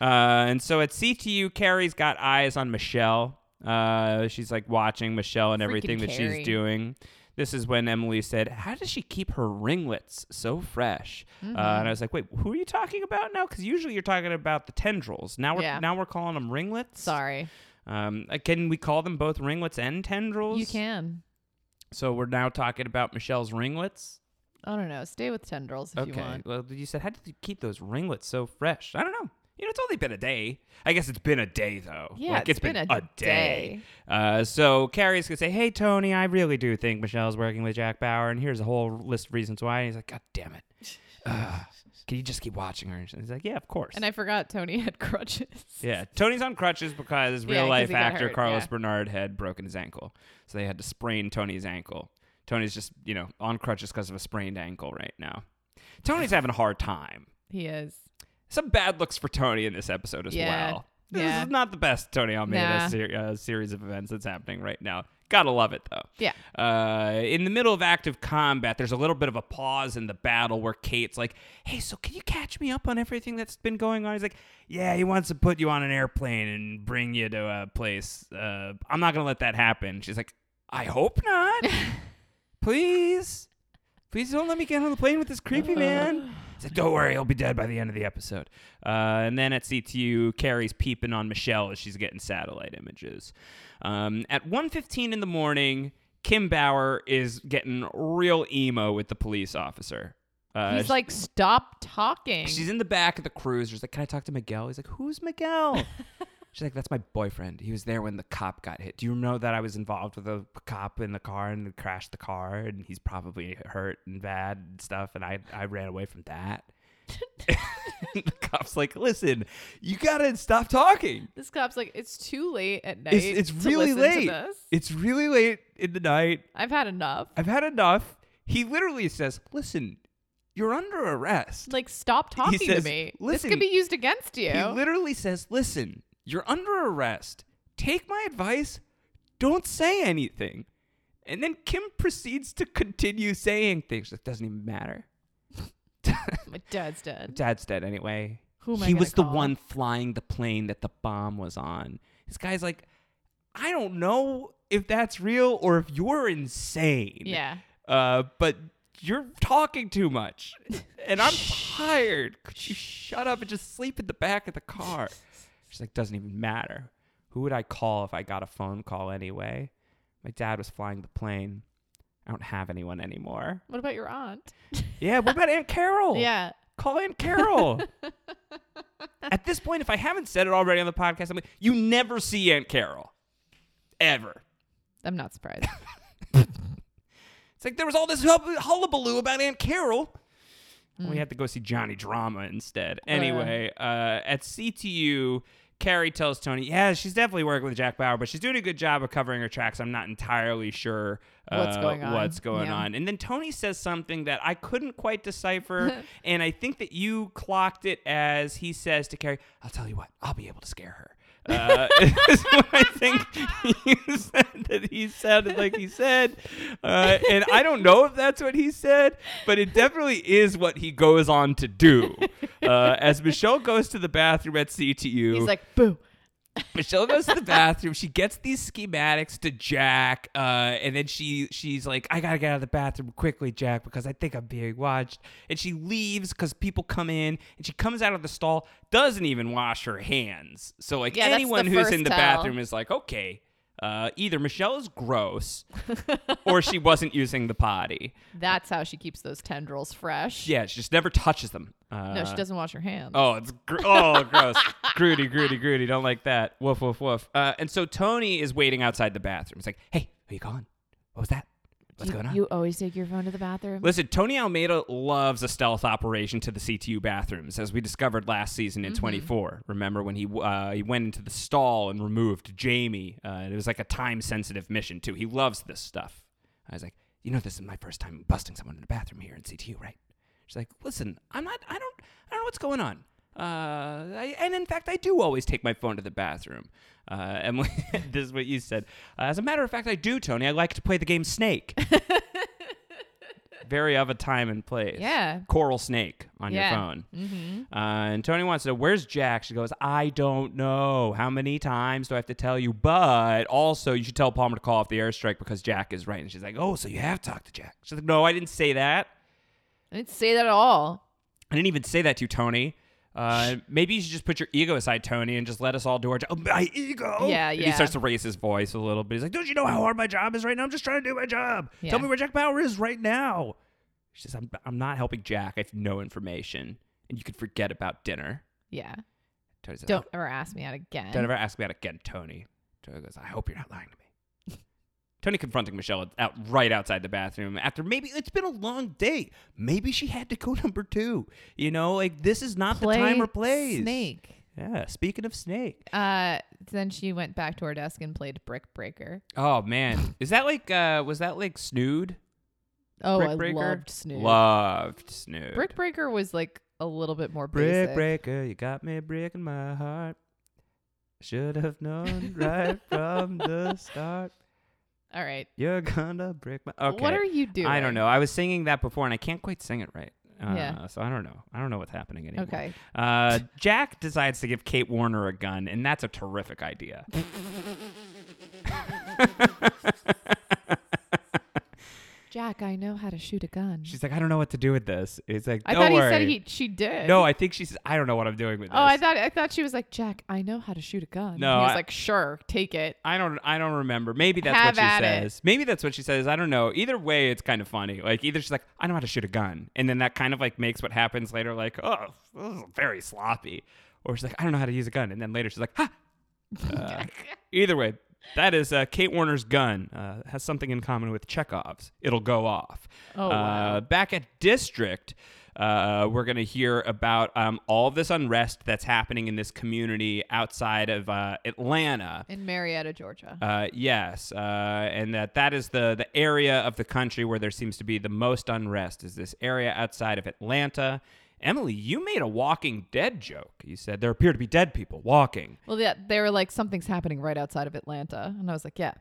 Uh, and so at CTU, Carrie's got eyes on Michelle. Uh, she's like watching Michelle and Freaking everything that Carrie. she's doing. This is when Emily said, "How does she keep her ringlets so fresh?" Uh, Mhm. and I was like, "Wait, who are you talking about now? Because usually you're talking about the tendrils. Now we're Yeah. now we're calling them ringlets. Sorry. Um, uh, can we call them both ringlets and tendrils? You can. So we're now talking about Michelle's ringlets. I don't know. Stay with tendrils if you okay. want. Well, you said, "How did you keep those ringlets so fresh?" I don't know. You know, it's only been a day. I guess it's been a day though. Yeah, like, it's been a day. day. Uh, so Carrie's gonna say, "Hey Tony, I really do think Michelle's working with Jack Bauer, and here's a whole list of reasons why." And he's like, "God damn it! Uh, can you just keep watching her?" And he's like, "Yeah, of course." And I forgot Tony had crutches. yeah, Tony's on crutches because yeah, life actor hurt, Carlos yeah. Bernard had broken his ankle, so they had to sprain Tony's ankle. Tony's just you know on crutches because of a sprained ankle right now. Tony's having a hard time. He is. Some bad looks for Tony in this episode as Yeah, well. This yeah. is not the best Tony Almeida Nah. ser- uh, series of events that's happening right now. Gotta love it though. Yeah. Uh, in the middle of active combat, there's a little bit of a pause in the battle where Kate's like, "Hey, so can you catch me up on everything that's been going on?" He's like, "Yeah, he wants to put you on an airplane and bring you to a place. Uh, I'm not gonna let that happen." She's like, "I hope not. Please." Please don't let me get on the plane with this creepy man. Like, don't worry, he'll be dead by the end of the episode. Uh, and then at CTU, Carrie's peeping on Michelle as she's getting satellite images. Um, at 1.15 in the morning, Kim Bauer is getting real emo with the police officer. Uh, He's like, stop talking. She's in the back of the cruiser. She's like, "Can I talk to Miguel?" He's like, "Who's Miguel?" She's like, "That's my boyfriend. He was there when the cop got hit. Do you know that I was involved with a cop in the car and crashed the car, and he's probably hurt and bad and stuff, and I I ran away from that." the cop's like, "Listen, you gotta stop talking. This cop's like, it's too late at night. It's, it's really late. It's really late in the night. I've had enough. I've had enough." He literally says, "Listen." You're under arrest. Like, stop talking says, to me. "Listen," this could be used against you. He literally says, "Listen, you're under arrest. Take my advice. Don't say anything." And then Kim proceeds to continue saying things that doesn't even matter. my dad's dead. Dad's dead anyway. Who am I he was the one flying the plane that the bomb was on. This guy's like, I don't know if that's real or if you're insane. Yeah. Uh, but you're talking too much, and I'm tired. Could you shut up and just sleep in the back of the car? She's like, doesn't even matter. Who would I call if I got a phone call anyway? My dad was flying the plane. I don't have anyone anymore. What about your aunt? Yeah, what about Aunt Carol? Yeah. Call Aunt Carol. At this point, if I haven't said it already on the podcast, I'm like, you never see Aunt Carol. Ever. I'm not surprised. It's like there was all this hullabaloo about Aunt Carol. We had to go see Johnny Drama instead. Anyway, uh, at CTU, Carrie tells Tony, yeah, she's definitely working with Jack Bauer, but she's doing a good job of covering her tracks. I'm not entirely sure uh, What's going on. What's going Yeah. on. And then Tony says something that I couldn't quite decipher. and I think that you clocked it as he says to Carrie, I'll tell you what, I'll be able to scare her. Uh, is what I think you said that he sounded like he said, uh, and I don't know if that's what he said, but it definitely is what he goes on to do. Uh, as Michelle goes to the bathroom at CTU, He's like, boo. Michelle goes to the bathroom. She gets these schematics to Jack, uh, and then she she's like, "I gotta get out of the bathroom quickly, Jack, because I think I'm being watched." And she leaves because people come in, and she comes out of the stall, doesn't even wash her hands. So like Yeah, anyone who's in the tell. bathroom is like, okay. Uh, either Michelle is gross, or she wasn't using the potty. That's how she keeps those tendrils fresh. Yeah, she just never touches them. Uh, No, she doesn't wash her hands. Oh, it's gr- oh gross. Grudy, Grudy, Grudy. Don't like that. Woof, woof, woof. Uh, and so Tony is waiting outside the bathroom. He's like, "Hey, are you calling? What was that? What's you, going on?" You always take your phone to the bathroom. Listen, Tony Almeida loves a stealth operation to the CTU bathrooms, as we discovered last season in Mhm. 24. Remember when he uh, he went into the stall and removed Jamie? Uh, it was like a time sensitive mission too. He loves this stuff. I was like, you know, this is my first time busting someone in the bathroom here in CTU, right? She's like, listen, I'm not, I don't, I don't know what's going on. Uh, I, and in fact, I do always take my phone to the bathroom. Uh, Emily, this is what you said. Uh, as a matter of fact, I do, Tony. I like to play the game Snake. Very of a time and place. Yeah. Coral Snake on Yeah. your phone. Mhm. Uh, and Tony wants to know, where's Jack? She goes, I don't know. How many times do I have to tell you? But also, you should tell Palmer to call off the airstrike because Jack is right. And she's like, oh, so you have talked to Jack. She's like, no, I didn't say that. I didn't say that at all. I didn't even say that to you, Tony. Uh, maybe you should just put your ego aside, Tony, and just let us all do our job. Oh, my ego. Yeah, And He starts to raise his voice a little bit. He's like, "Don't you know how hard my job is right now? I'm just trying to do my job. Yeah. Tell me where Jack Bauer is right now." She says, "I'm I'm not helping Jack. I have no information, and you could forget about dinner." Yeah. Tony says, Don't ever ask me out again. Don't ever ask me out again, Tony. Tony goes, I hope you're not lying to me. Tony confronting Michelle out right outside the bathroom after maybe it's been a long day. Maybe she had to go number two. You know, like this is not Play the time or place. Snake. Yeah. Speaking of Snake. Uh, then she went back to her desk and played Brick Breaker. Oh man, is that like uh was that like Snood? Oh, Brick I Breaker? loved Snood. Loved Snood. Brick Breaker was like a little bit more Brick basic. breaker, you got me breaking my heart. Should have known right from the start. All right. You're gonna break my. Okay. What are you doing? I don't know. I was singing that before, and I can't quite sing it right. Uh, Yeah. So I don't know. I don't know what's happening anymore. Okay. Uh, Jack decides to give Kate Warner a gun, and that's a terrific idea. Jack, I know how to shoot a gun. She's like, I don't know what to do with this. It's like, I don't thought worry. he said he she did. No, I think she says, I don't know what I'm doing with this. Oh, I thought I thought she was like, Jack, I know how to shoot a gun. No, he was I- like, sure, take it. I don't. I don't remember. Maybe that's Have what she at it. says. Maybe that's what she says. I don't know. Either way, it's kind of funny. Like either she's like, I know how to shoot a gun, and then that kind of like makes what happens later like, oh, this is very sloppy. Or she's like, I don't know how to use a gun, and then later she's like, ha. Uh, either way, that is uh, Kate Warner's gun. Uh, has something in common with Chekhov's. It'll go off. Oh, uh, wow. Back at District. Uh, we're going to hear about um, all of this unrest that's happening in this community outside of uh, Atlanta. In Marietta, Georgia. Uh, yes, uh, and that that is the the area of the country where there seems to be the most unrest. Is this area outside of Atlanta? Emily, you made a Walking Dead joke. You said there appear to be dead people walking. well, yeah, they were like, something's happening right outside of Atlanta, and I was like, yeah.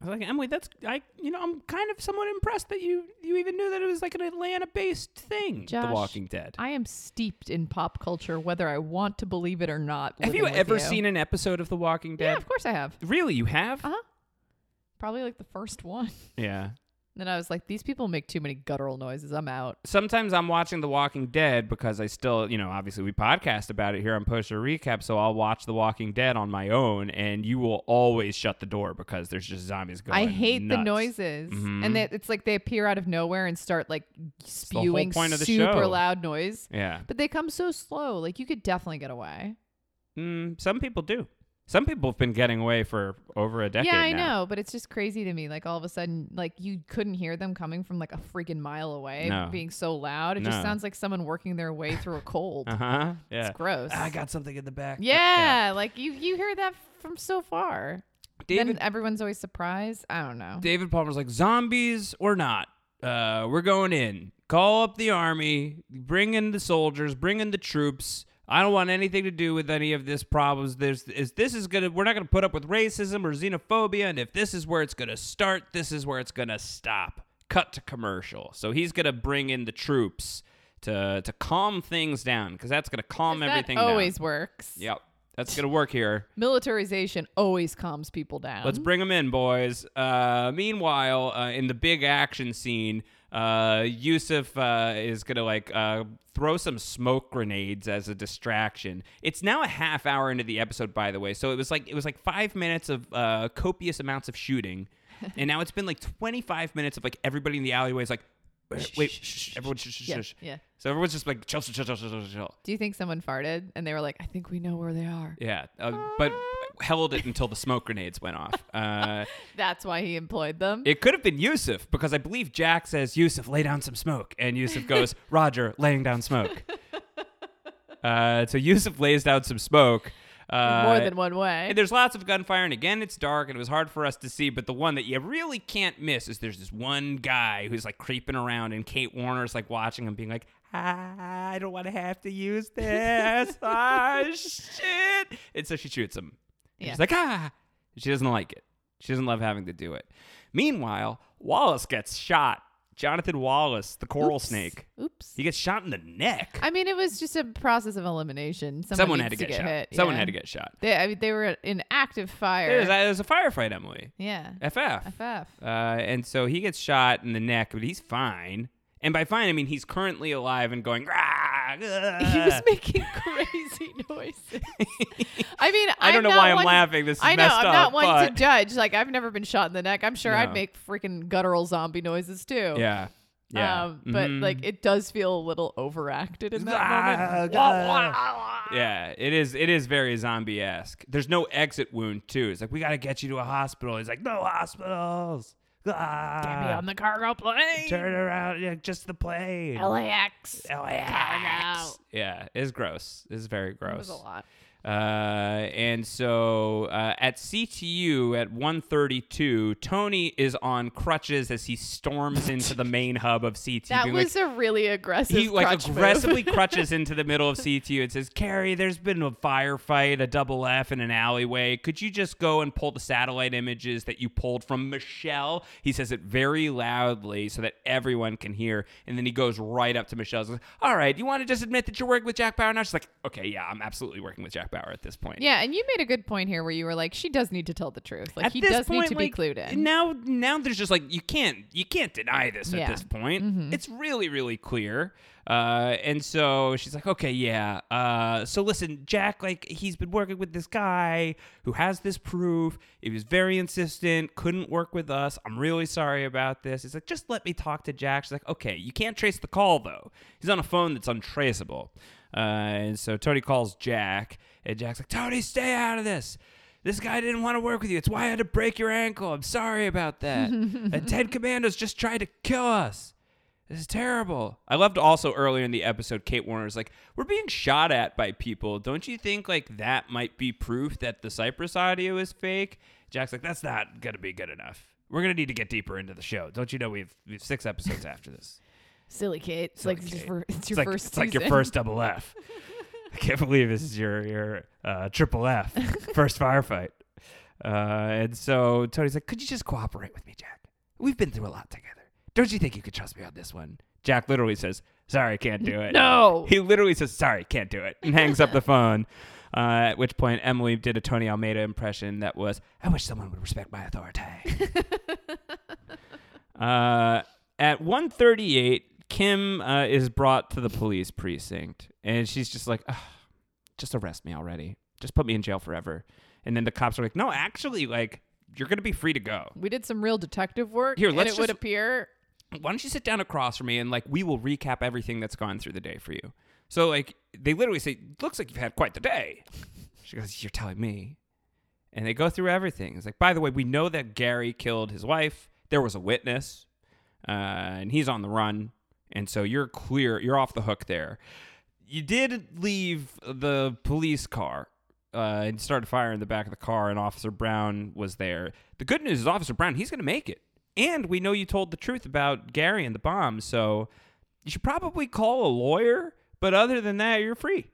I was like, Emily, that's I. You know, I'm kind of somewhat impressed that you you even knew that it was like an Atlanta-based thing. Josh, the Walking Dead. I am steeped in pop culture, whether I want to believe it or not. have you ever seen an episode of The Walking Dead? Yeah, of course I have. Really, you have? Uh huh. Probably like the first one. Yeah. Then I was like, these people make too many guttural noises. I'm out. sometimes I'm watching The Walking Dead because I still, you know, obviously we podcast about it here on Poster Recap, so I'll watch The Walking Dead on my own, and you will always shut the door because there's just zombies going. I hate the nuts. noises, Mhm. and they, it's like they appear out of nowhere and start like spewing the super show. loud noise. Yeah. But they come so slow. Like you could definitely get away. Mm, some people do. Some people have been getting away for over a decade yeah, I now. know, but it's just crazy to me. Like all of a sudden, like you couldn't hear them coming from like a freaking mile away, No. being so loud. It No. just sounds like someone working their way through a cold. Uh huh. Yeah. It's gross. I got something in the back. Yeah, like you you hear that from so far. David- then everyone's always surprised. I don't know. David Palmer's like, zombies or not, uh, we're going in. Call up the army, bring in the soldiers, bring in the troops. I don't want anything to do with any of this problems. There's is this is gonna we're not gonna put up with racism or xenophobia, and if this is where it's gonna start, this is where it's gonna stop. Cut to commercial. So he's gonna bring in the troops to to calm things down because that's gonna calm everything down. That everything always down. works. Yep, that's gonna work here. Militarization always calms people down. Let's bring them in, boys. Uh, meanwhile, uh, in the big action scene, uh, Yusuf uh, is gonna like uh, throw some smoke grenades as a distraction. It's now a half hour into the episode, by the way. So it was like it was like five minutes of uh, copious amounts of shooting, and now it's been like twenty five minutes of like everybody in the alleyway is like. Wait, wait shh, shh, everyone, shh, shh, Yeah, shh. yeah. So everyone's just like chill, chill, chill, chill, chill, chill, chill. Do you think someone farted and they were like, I think we know where they are? Yeah, uh, but held it until the smoke grenades went off. Uh, That's why he employed them. It could have been Yusuf because I believe Jack says, Yusuf, lay down some smoke. And Yusuf goes, Roger, laying down smoke. uh, so Yusuf lays down some smoke. Uh, More than one way. And there's lots of gunfire. And again, it's dark and it was hard for us to see. But the one that you really can't miss is there's this one guy who's like creeping around. And Kate Warner's like watching him, being like, ah, I don't want to have to use this. ah, shit. And so she shoots him. Yeah. She's like, ah. She doesn't like it. She doesn't love having to do it. Meanwhile, Wallace gets shot. Jonathan Wallace, the coral Oops. snake. Oops. He gets shot in the neck. I mean, it was just a process of elimination. Someone, Someone had needs to get shot. hit. Someone yeah. had to get shot. They, I mean, they were in active fire. It was, it was a firefight, Emily. Yeah. FF. FF. Uh, and so he gets shot in the neck, but he's fine. And by fine, I mean he's currently alive and going. "Rah, He ah." was making crazy noises. I mean, I don't I'm know why I'm one- laughing. This is I know I'm up, not one to judge. Like I've never been shot in the neck. I'm sure I'd make freaking guttural zombie noises too. Yeah. Yeah. Um, but Mhm. like it does feel a little overacted in that Ah, moment. ah. Yeah, it is. It is very zombie esque. There's no exit wound too. It's like we got to get you to a hospital. He's like, no hospitals. Ah, Get me on the cargo plane. Turn around, yeah, just the plane. LAX. LAX. Yeah, it's gross. It's very gross. It was a lot. Uh, and so uh, at CTU at 1:32, Tony is on crutches as he storms into the main hub of CTU. That was like, a really aggressive. he like aggressively crutches into the middle of CTU and says, "Carrie, there's been a firefight, a double F in an alleyway. Could you just go and pull the satellite images that you pulled from Michelle?" He says it very loudly so that everyone can hear, and then he goes right up to Michelle. and Says, "All right, you want to just admit that you're working with Jack Bauer now?" She's like, "Okay, yeah, I'm absolutely working with Jack Bauer at this point." Yeah, and you made a good point here where you were like, she does need to tell the truth. Like At he this does need to like, be clued in. Now, now there's just like you can't you can't deny this Yeah. at this point. Mhm. It's really really clear. Uh, and so she's like, okay, yeah. Uh, so listen, Jack, like he's been working with this guy who has this proof. He was very insistent, couldn't work with us. I'm really sorry about this. He's like, just let me talk to Jack. She's like, okay, you can't trace the call though. He's on a phone that's untraceable. Uh, and so Tony calls Jack, and Jack's like, Tony, stay out of this. This guy didn't want to work with you. It's why I had to break your ankle. I'm sorry about that. and Ted Commandos just tried to kill us. This is terrible. I loved also earlier in the episode, Kate Warner's like, we're being shot at by people. Don't you think like that might be proof that the Cyprus audio is fake? Jack's like, that's not gonna be good enough. We're gonna need to get deeper into the show. Don't you know we've we have six episodes after this? Silly Kate. It's Silly like it's, your- it's It's like, first. It's like your first double F. I can't believe this is your your uh, triple F first firefight. Uh, and so Tony's like, "Could you just cooperate with me, Jack? We've been through a lot together. Don't you think you could trust me on this one?" Jack literally says, "Sorry, can't do it." No. he literally says, "Sorry, can't do it," and hangs up the phone. Uh, at which point, Emily did a Tony Almeida impression that was, "I wish someone would respect my authority." Uh, at 138, Kim uh, is brought to the police precinct, and she's just like, just arrest me already. Just put me in jail forever. And then the cops are like, no, actually, like, you're going to be free to go. We did some real detective work. Here, and let's it would just- appear. Why don't you sit down across from me and, like, we will recap everything that's gone through the day for you. So, like, they literally say, looks like you've had quite the day. She goes, you're telling me. And they go through everything. It's like, by the way, we know that Gary killed his wife. There was a witness, uh, and he's on the run. And so you're clear. You're off the hook there. You did leave the police car uh, and started firing in the back of the car, and Officer Brown was there. The good news is, Officer Brown, he's going to make it. And we know you told the truth about Gary and the bomb, so you should probably call a lawyer. But other than that, you're free.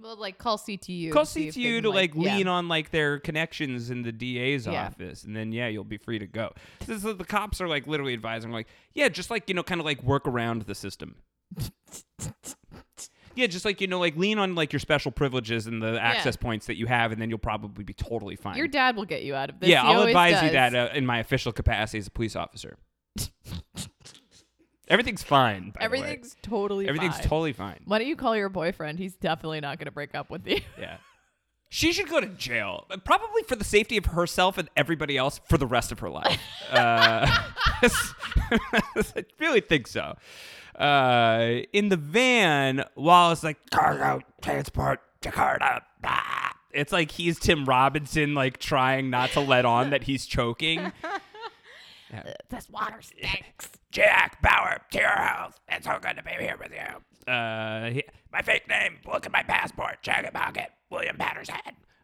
Well, like call CTU. Call to see if they CTU can, to like, yeah. lean on like their connections in the DA's Yeah. office, and then yeah, you'll be free to go. This is, the cops are like literally advising, like, yeah, just like you know, kind of like work around the system. yeah, just like you know, like lean on like your special privileges and the access points that you have, and then you'll probably be totally fine. Your dad will get you out of this. yeah, He I'll advise you that uh, in my official capacity as a police officer. Everything's fine. by the way. Everything's totally Everything's fine. totally fine. Why don't you call your boyfriend? He's definitely not going to break up with you. Yeah. She should go to jail, probably for the safety of herself and everybody else for the rest of her life. uh, I really think so. Uh, in the van, Wallace like cargo transport Jakarta. It's like he's Tim Robinson, like trying not to let on that he's choking. Yeah. This water stinks. Jack Bauer to your house. It's so good to be here with you. Uh, he- my fake name. Look at my passport. Check it pocket. William Patterson.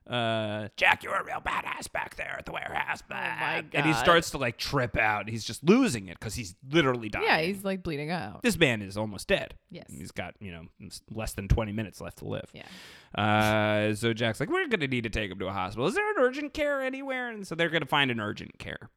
Uh, Jack, you're a real badass back there at the warehouse. Oh my And he starts to like trip out. He's just losing it because he's literally dying. Yeah, he's like bleeding out. this man is almost dead. Yes. He's got, you know, less than 20 minutes left to live. Yeah. Uh, so Jack's like, we're going to need to take him to a hospital. Is there an urgent care anywhere? And so they're going to find an urgent care.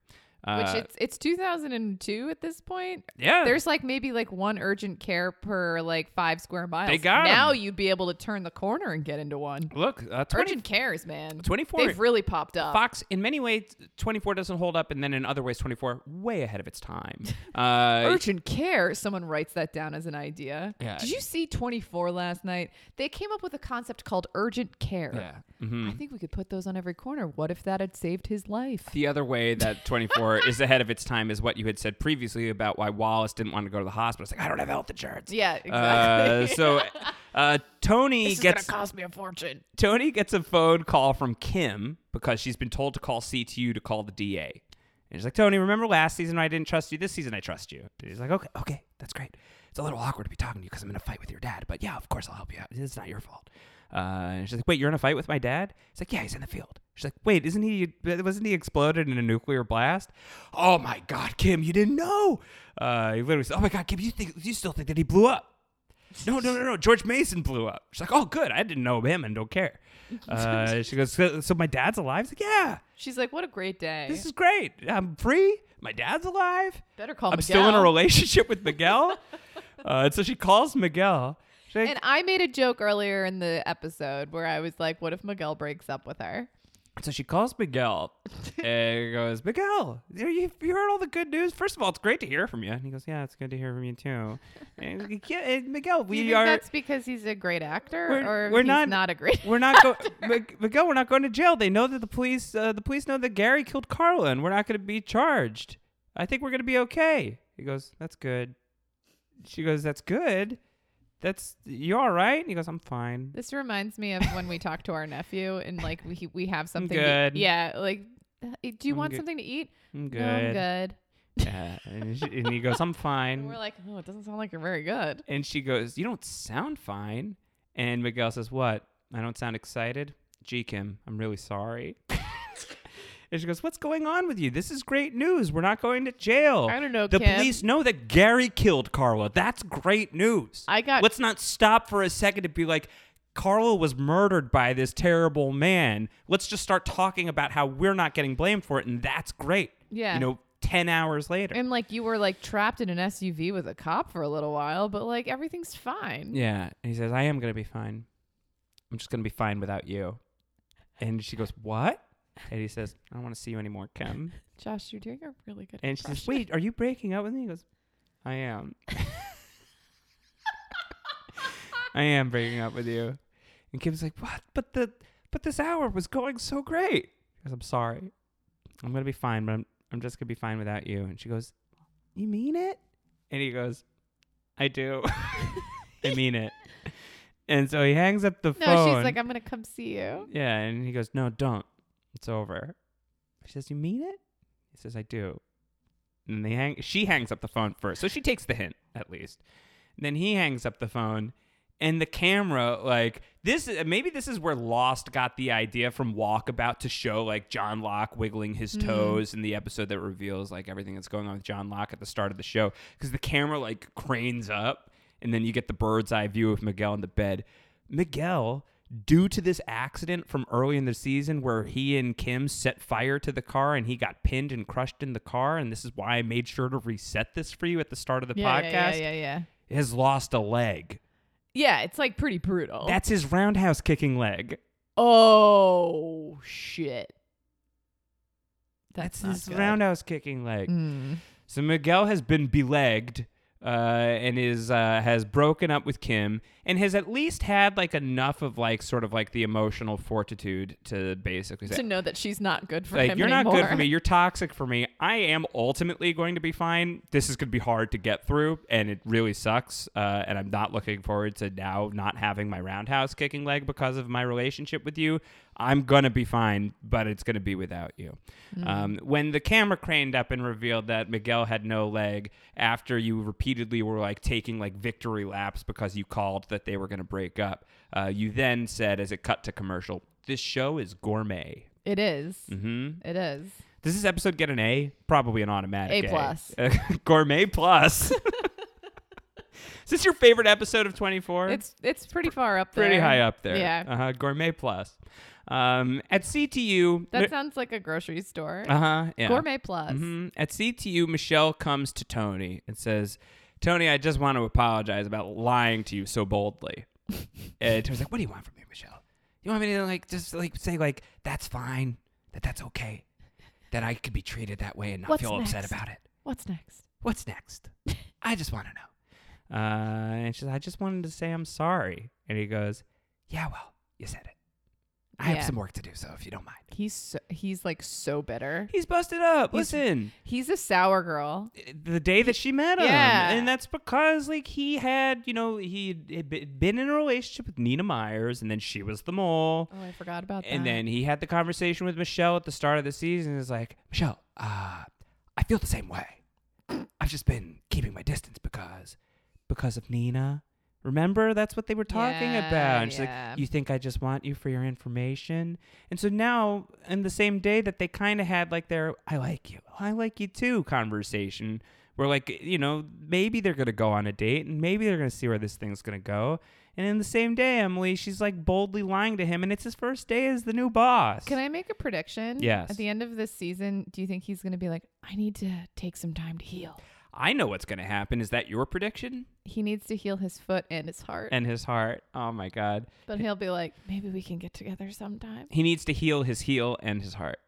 Uh, Which it's it's 2002 at this point. Yeah. There's like maybe like one urgent care per like five square miles. They got 'em. you'd be able to turn the corner and get into one. Look, uh, 20 urgent cares, man. 24 They've really popped up. Fox, in many ways, 24 doesn't hold up, and then in other ways, 24 way ahead of its time. Uh, urgent care. Someone writes that down as an idea. Yeah. Did you see 24 last night? They came up with a concept called urgent care. Yeah. Mhm. I think we could put those on every corner. What if that had saved his life? The other way that 24 is ahead of its time is what you had said previously about why Wallace didn't want to go to the hospital. It's like, I don't have health insurance. Yeah, Uh, exactly. so uh, Tony this is gets gonna cost me a fortune. Tony gets a phone call from Kim because she's been told to call CTU to call the DA. And she's like, Tony, remember last season I didn't trust you? This season I trust you. And he's like, okay, okay, that's great. It's a little awkward to be talking to you because I'm in a fight with your dad, but yeah, of course I'll help you out. It's not your fault. Uh, and she's like, wait, you're in a fight with my dad? He's like, yeah, he's in the field. She's like, wait, isn't he? Wasn't he exploded in a nuclear blast? Oh my God, Kim, you didn't know? Uh, he literally said, oh my God, Kim, you think you still think that he blew up? No, no, no, no. George Mason blew up. She's like, oh, good. I didn't know him and don't care. Uh, she goes, so, so my dad's alive? He's like, yeah, She's like, what a great day. this is great. I'm free. My dad's alive. Better call Miguel. I'm still in a relationship with Miguel. uh, and so she calls Miguel. And I made a joke earlier in the episode where I was like, what if Miguel breaks up with her? So she calls Miguel and goes, Miguel, you, you heard all the good news? First of all, it's great to hear from you. And he goes, Yeah, it's good to hear from you too. And yeah, and Miguel, Do you we think are. that's because he's a great actor we're, or we're he's not not, a great We're not going. Miguel, we're not going to jail. They know that the police. Uh, the police know that Gary killed Carla, and we're not going to be charged. I think we're going to be okay. He goes, That's good. She goes, That's good. That's you all right? And he goes, I'm fine. This reminds me of when we talk to our nephew and like we we have something. to- good. yeah, like, "Uh, do you I'm want good. something to eat? I'm good. No, I'm good. Yeah, and, she, and he goes, I'm fine. And we're like, oh, it doesn't sound like you're very good. And she goes, You don't sound fine. And Miguel says, What? I don't sound excited? Gee, Kim, I'm really sorry. and she goes, What's going on with you? This is great news. We're not going to jail. I don't know, The Kim. police know that Gary killed Carla. That's great news. I got- Let's not stop for a second to be like, Carla was murdered by this terrible man. Let's just start talking about how we're not getting blamed for it, and that's great. Yeah. You know, 10 hours later. And like you were like trapped in an SUV with a cop for a little while, but like everything's fine. Yeah. And he says, I am going to be fine. I'm just going to be fine without you. And she goes, What? And he says, I don't want to see you anymore, Kim. Josh, you're doing a really good. And she says. Wait, are you breaking up with me? He goes, I am. I am breaking up with you. And Kim's like, What? But the but this hour was going so great. He goes, I'm sorry. I'm gonna be fine, but I'm I'm just gonna be fine without you. And she goes, You mean it? And he goes, I do. I mean it. And so he hangs up the No, phone. she's like, I'm gonna come see you. Yeah, and he goes, "No, don't. It's over." She says, "You mean it?" He says, "I do." And they hang. She hangs up the phone first, so she takes the hint at least. And then he hangs up the phone, and the camera, like this, maybe this is where Lost got the idea from Walkabout to show like John Locke wiggling his Mhm. toes in the episode that reveals like everything that's going on with John Locke at the start of the show, because the camera like cranes up, and then you get the bird's eye view of Miguel in the bed. Miguel due to this accident from early in the season where he and Kim set fire to the car and he got pinned and crushed in the car. And this is why I made sure to reset this for you at the start of the Yeah, podcast. yeah, yeah, yeah, yeah. Has lost a leg. Yeah, it's like pretty brutal. That's his roundhouse kicking leg. oh shit. That's, not his good. roundhouse kicking leg. Mm. So Miguel has been belegged uh, and is uh, has broken up with Kim and has at least had like enough of like sort of like the emotional fortitude to basically say To know that she's not good for like him you're not good for me. You're toxic for me. I am ultimately going to be fine. This is going to be hard to get through and it really sucks uh, and i'm not looking forward to now not having my roundhouse kicking leg because of my relationship with you i'm going to be fine but it's going to be without you Mm. um, when the camera craned up and revealed that miguel had no leg after you repeatedly were like taking like victory laps because you called that they were going to break up uh, you then said as it cut to commercial this show is gourmet It is. mm-hmm. It is. Does this episode get an A? Probably an automatic A A. plus. Gourmet plus. Is this your favorite episode of 24? It's it's pretty far up there. pretty high up there. Yeah. Uh-huh. Gourmet plus. Um, at CTU. That sounds like a grocery store. Uh huh. Yeah. Gourmet Plus. Mhm. At CTU, Michelle comes to Tony and says, "Tony, I just want to apologize about lying to you so boldly." and Tony's like, "What do you want from me, Michelle? You want me to like just like say like that's fine, that that's okay, that I could be treated that way and not What's feel upset about it? What's next? What's next? I just want to know." Uh, and she's, "I just wanted to say I'm sorry." And he goes, "Yeah, well, you said it. I have Yeah. some work to do, so if you don't mind." He's so, he's like so bitter. He's busted up. He's- Listen. He's a sour girl. the day that she met him. Yeah. And that's because, like, he had, you know, he had be- been in a relationship with Nina Myers, and then she was the mole. Oh, I forgot about that. And then he had the conversation with Michelle at the start of the season. Is like, Michelle, uh, I feel the same way. I've just been keeping my distance because, because of Nina. Remember, that's what they were talking Yeah, about. And she's yeah. like, "You think I just want you for your information?" And so now, in the same day that they kind of had like their "I like you, oh, I like you too" conversation, where like you know maybe they're gonna go on a date and maybe they're gonna see where this thing's gonna go. And in the same day, Emily, she's like boldly lying to him, and it's his first day as the new boss. Can I make a prediction? Yes. At the end of this season, do you think he's going to be like, I need to take some time to heal? I know what's gonna happen. Is that your prediction? He needs to heal his foot and his heart. And his heart. Oh my God. but he'll be like, maybe we can get together sometime. He needs to heal his heel and his heart.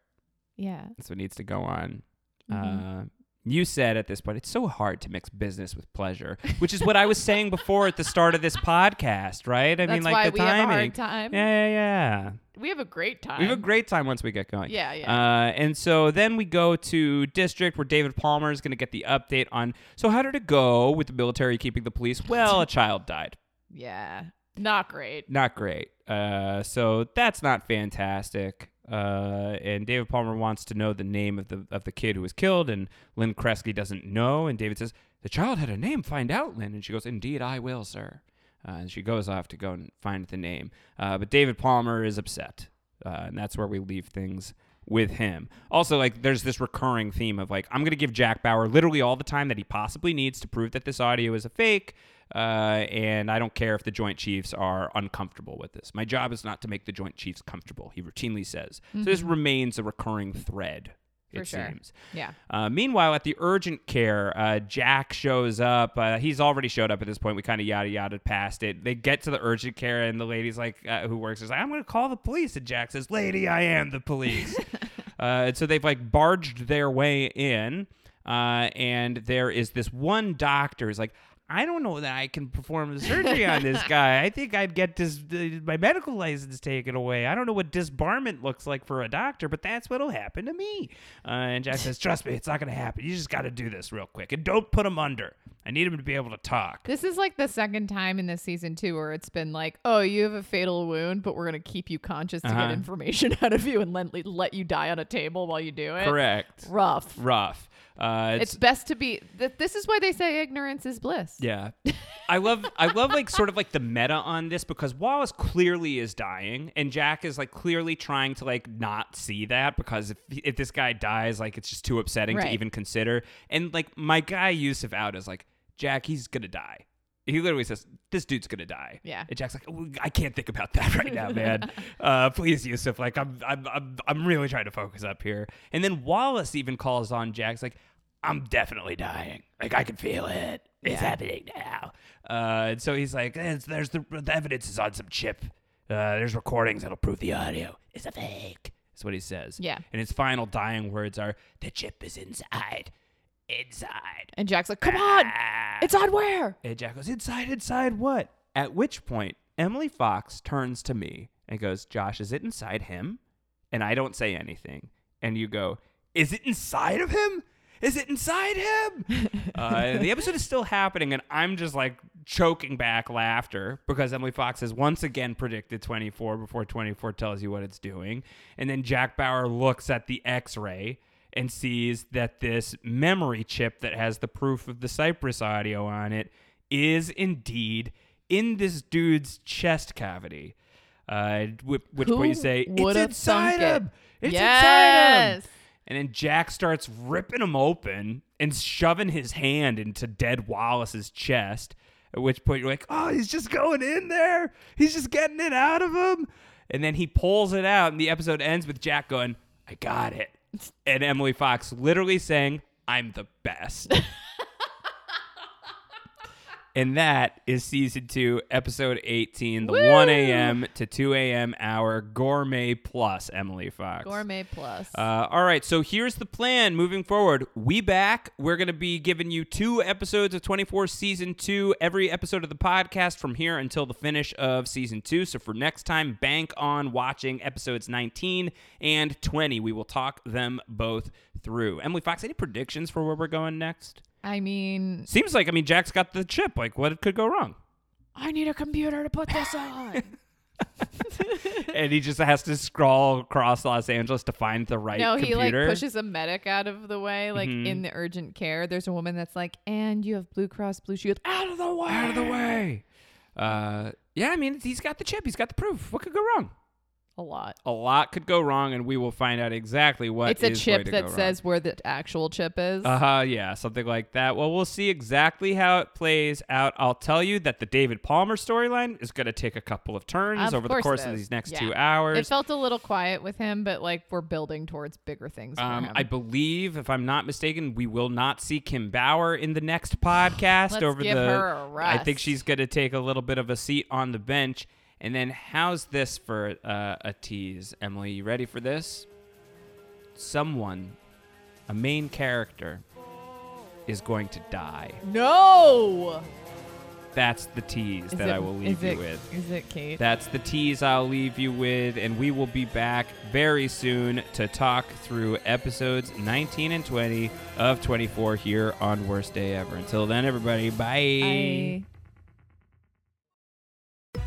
Yeah. That's what needs to go on. Mhm. Uh, you said at this point, it's so hard to mix business with pleasure, which is what I was saying before at the start of this podcast, right? I mean, like why the we have a timing. hard time. Yeah, yeah, yeah. We have a great time. We have a great time once we get going. Yeah, yeah. Uh, and so then we go to district where David Palmer is going to get the update on. So how did it go with the military keeping the police? Well, a child died. Yeah. Not great. Not great. Uh, so that's not fantastic. Uh, and David Palmer wants to know the name of the of the kid who was killed, and Lynn Kresge doesn't know. And David says, "The child had a name. Find out, Lynn." And she goes, "Indeed, I will, sir." Uh, and she goes off to go and find the name. Uh, but David Palmer is upset, uh, and that's where we leave things with him. Also, like, there's this recurring theme of like, I'm gonna give Jack Bauer literally all the time that he possibly needs to prove that this audio is a fake. Uh, and I don't care if the Joint Chiefs are uncomfortable with this. My job is not to make the Joint Chiefs comfortable. He routinely says. So this Mhm. remains a recurring thread. For it sure. seems. Yeah. Uh, meanwhile, at the urgent care, uh, Jack shows up. Uh, he's already showed up at this point. We kind of yada yada past it. They get to the urgent care, and the lady's like, uh, who works, is like, "I'm going to call the police." And Jack says, "Lady, I am the police." uh, and so they've like barged their way in, uh, and there is this one doctor who's like. I don't know that I can perform the surgery on this guy. I think I'd get dis- uh, my medical license taken away. I don't know what disbarment looks like for a doctor, but that's what'll happen to me. Uh, and Jack says, "Trust me, it's not going to happen. You just got to do this real quick, and don't put him under. I need him to be able to talk." This is like the second time in this season too where it's been like, oh, you have a fatal wound, but we're gonna keep you conscious to Uh-huh. get information out of you and let let you die on a table while you do it. Correct. Rough. Rough. Uh, It's, best to be. Th- this is why they say ignorance is bliss. Yeah. I love I love like sort of like the meta on this because Wallace clearly is dying and Jack is like clearly trying to like not see that because if if this guy dies like it's just too upsetting to even consider. And like my guy Yusuf out is like Jack he's going to die. He literally says, "This dude's gonna die." Yeah. And Jack's like, "Oh, "I can't think about that right now, man. uh, please, Yusuf. Like, I'm, I'm, I'm, I'm really trying to focus up here." And then Wallace even calls on Jack's like, "I'm definitely dying. Like, I can feel it. It's Yeah. happening now." Uh, and so he's like, "There's, there's the, the evidence is on some chip. Uh, there's recordings that'll prove the audio is a fake." That's what he says. Yeah. And his final dying words are, "The chip is inside." Inside. And Jack's like, come on. It's on where? And Jack goes, Inside, inside what? At which point, Emily Fox turns to me and goes, Josh, is it inside him? And I don't say anything. And you go, Is it inside of him? Is it inside him? uh, the episode is still happening, and I'm just like choking back laughter because Emily Fox has once again predicted 24 before 24 tells you what it's doing. And then Jack Bauer looks at the x ray and sees that this memory chip that has the proof of the Cyprus audio on it is indeed in this dude's chest cavity. Uh, which, Who point you say, It's inside thunk it?" him! It's inside him! And then Jack starts ripping him open and shoving his hand into dead Wallace's chest. At which point you're like, oh, he's just going in there. He's just getting it out of him. And then he pulls it out, and the episode ends with Jack going, I got it. And Emily Fox literally saying, I'm the best. and that is season two, episode 18, the 1 a.m. to 2 a.m. hour gourmet plus Emily Fox. Gourmet Plus. Uh, all right, so here's the plan moving forward. We back. We're going to be giving you two episodes of 24 season two, every episode of the podcast from here until the finish of season two. So for next time, bank on watching episodes 19 and 20. We will talk them both through. Emily Fox, any predictions for where we're going next? I mean, Seems like, I mean, Jack's got the chip. Like, what could go wrong? I need a computer to put this on. and he just has to scroll across Los Angeles to find the right no, he like pushes a medic out of the way, like Mhm. in the urgent care. There's a woman that's like, and you have Blue Cross Blue Shield out of the way. out of the way. Uh, yeah, I mean, he's got the chip. He's got the proof. What could go wrong? A lot. A lot could go wrong, and we will find out exactly what it's a chip that says where the actual chip is. Uh huh. Yeah, something like that. Well, we'll see exactly how it plays out. I'll tell you that the David Palmer storyline is going to take a couple of turns Of over the course course of these next Yeah. two hours. It felt a little quiet with him, but like we're building towards bigger things for Um. I believe, if I'm not mistaken, we will not see Kim Bauer in the next podcast. Over the, I think she's going to take a little bit of a seat on the bench. And then, how's this for uh, a tease, Emily? You ready for this? Someone, a main character, is going to die. no. That's the tease Is that it- I will leave you it- with. Is it Kate? That's the tease I'll leave you with, and we will be back very soon to talk through episodes 19 and 20 of 24 here on Worst Day Ever. Until then, everybody, bye. I-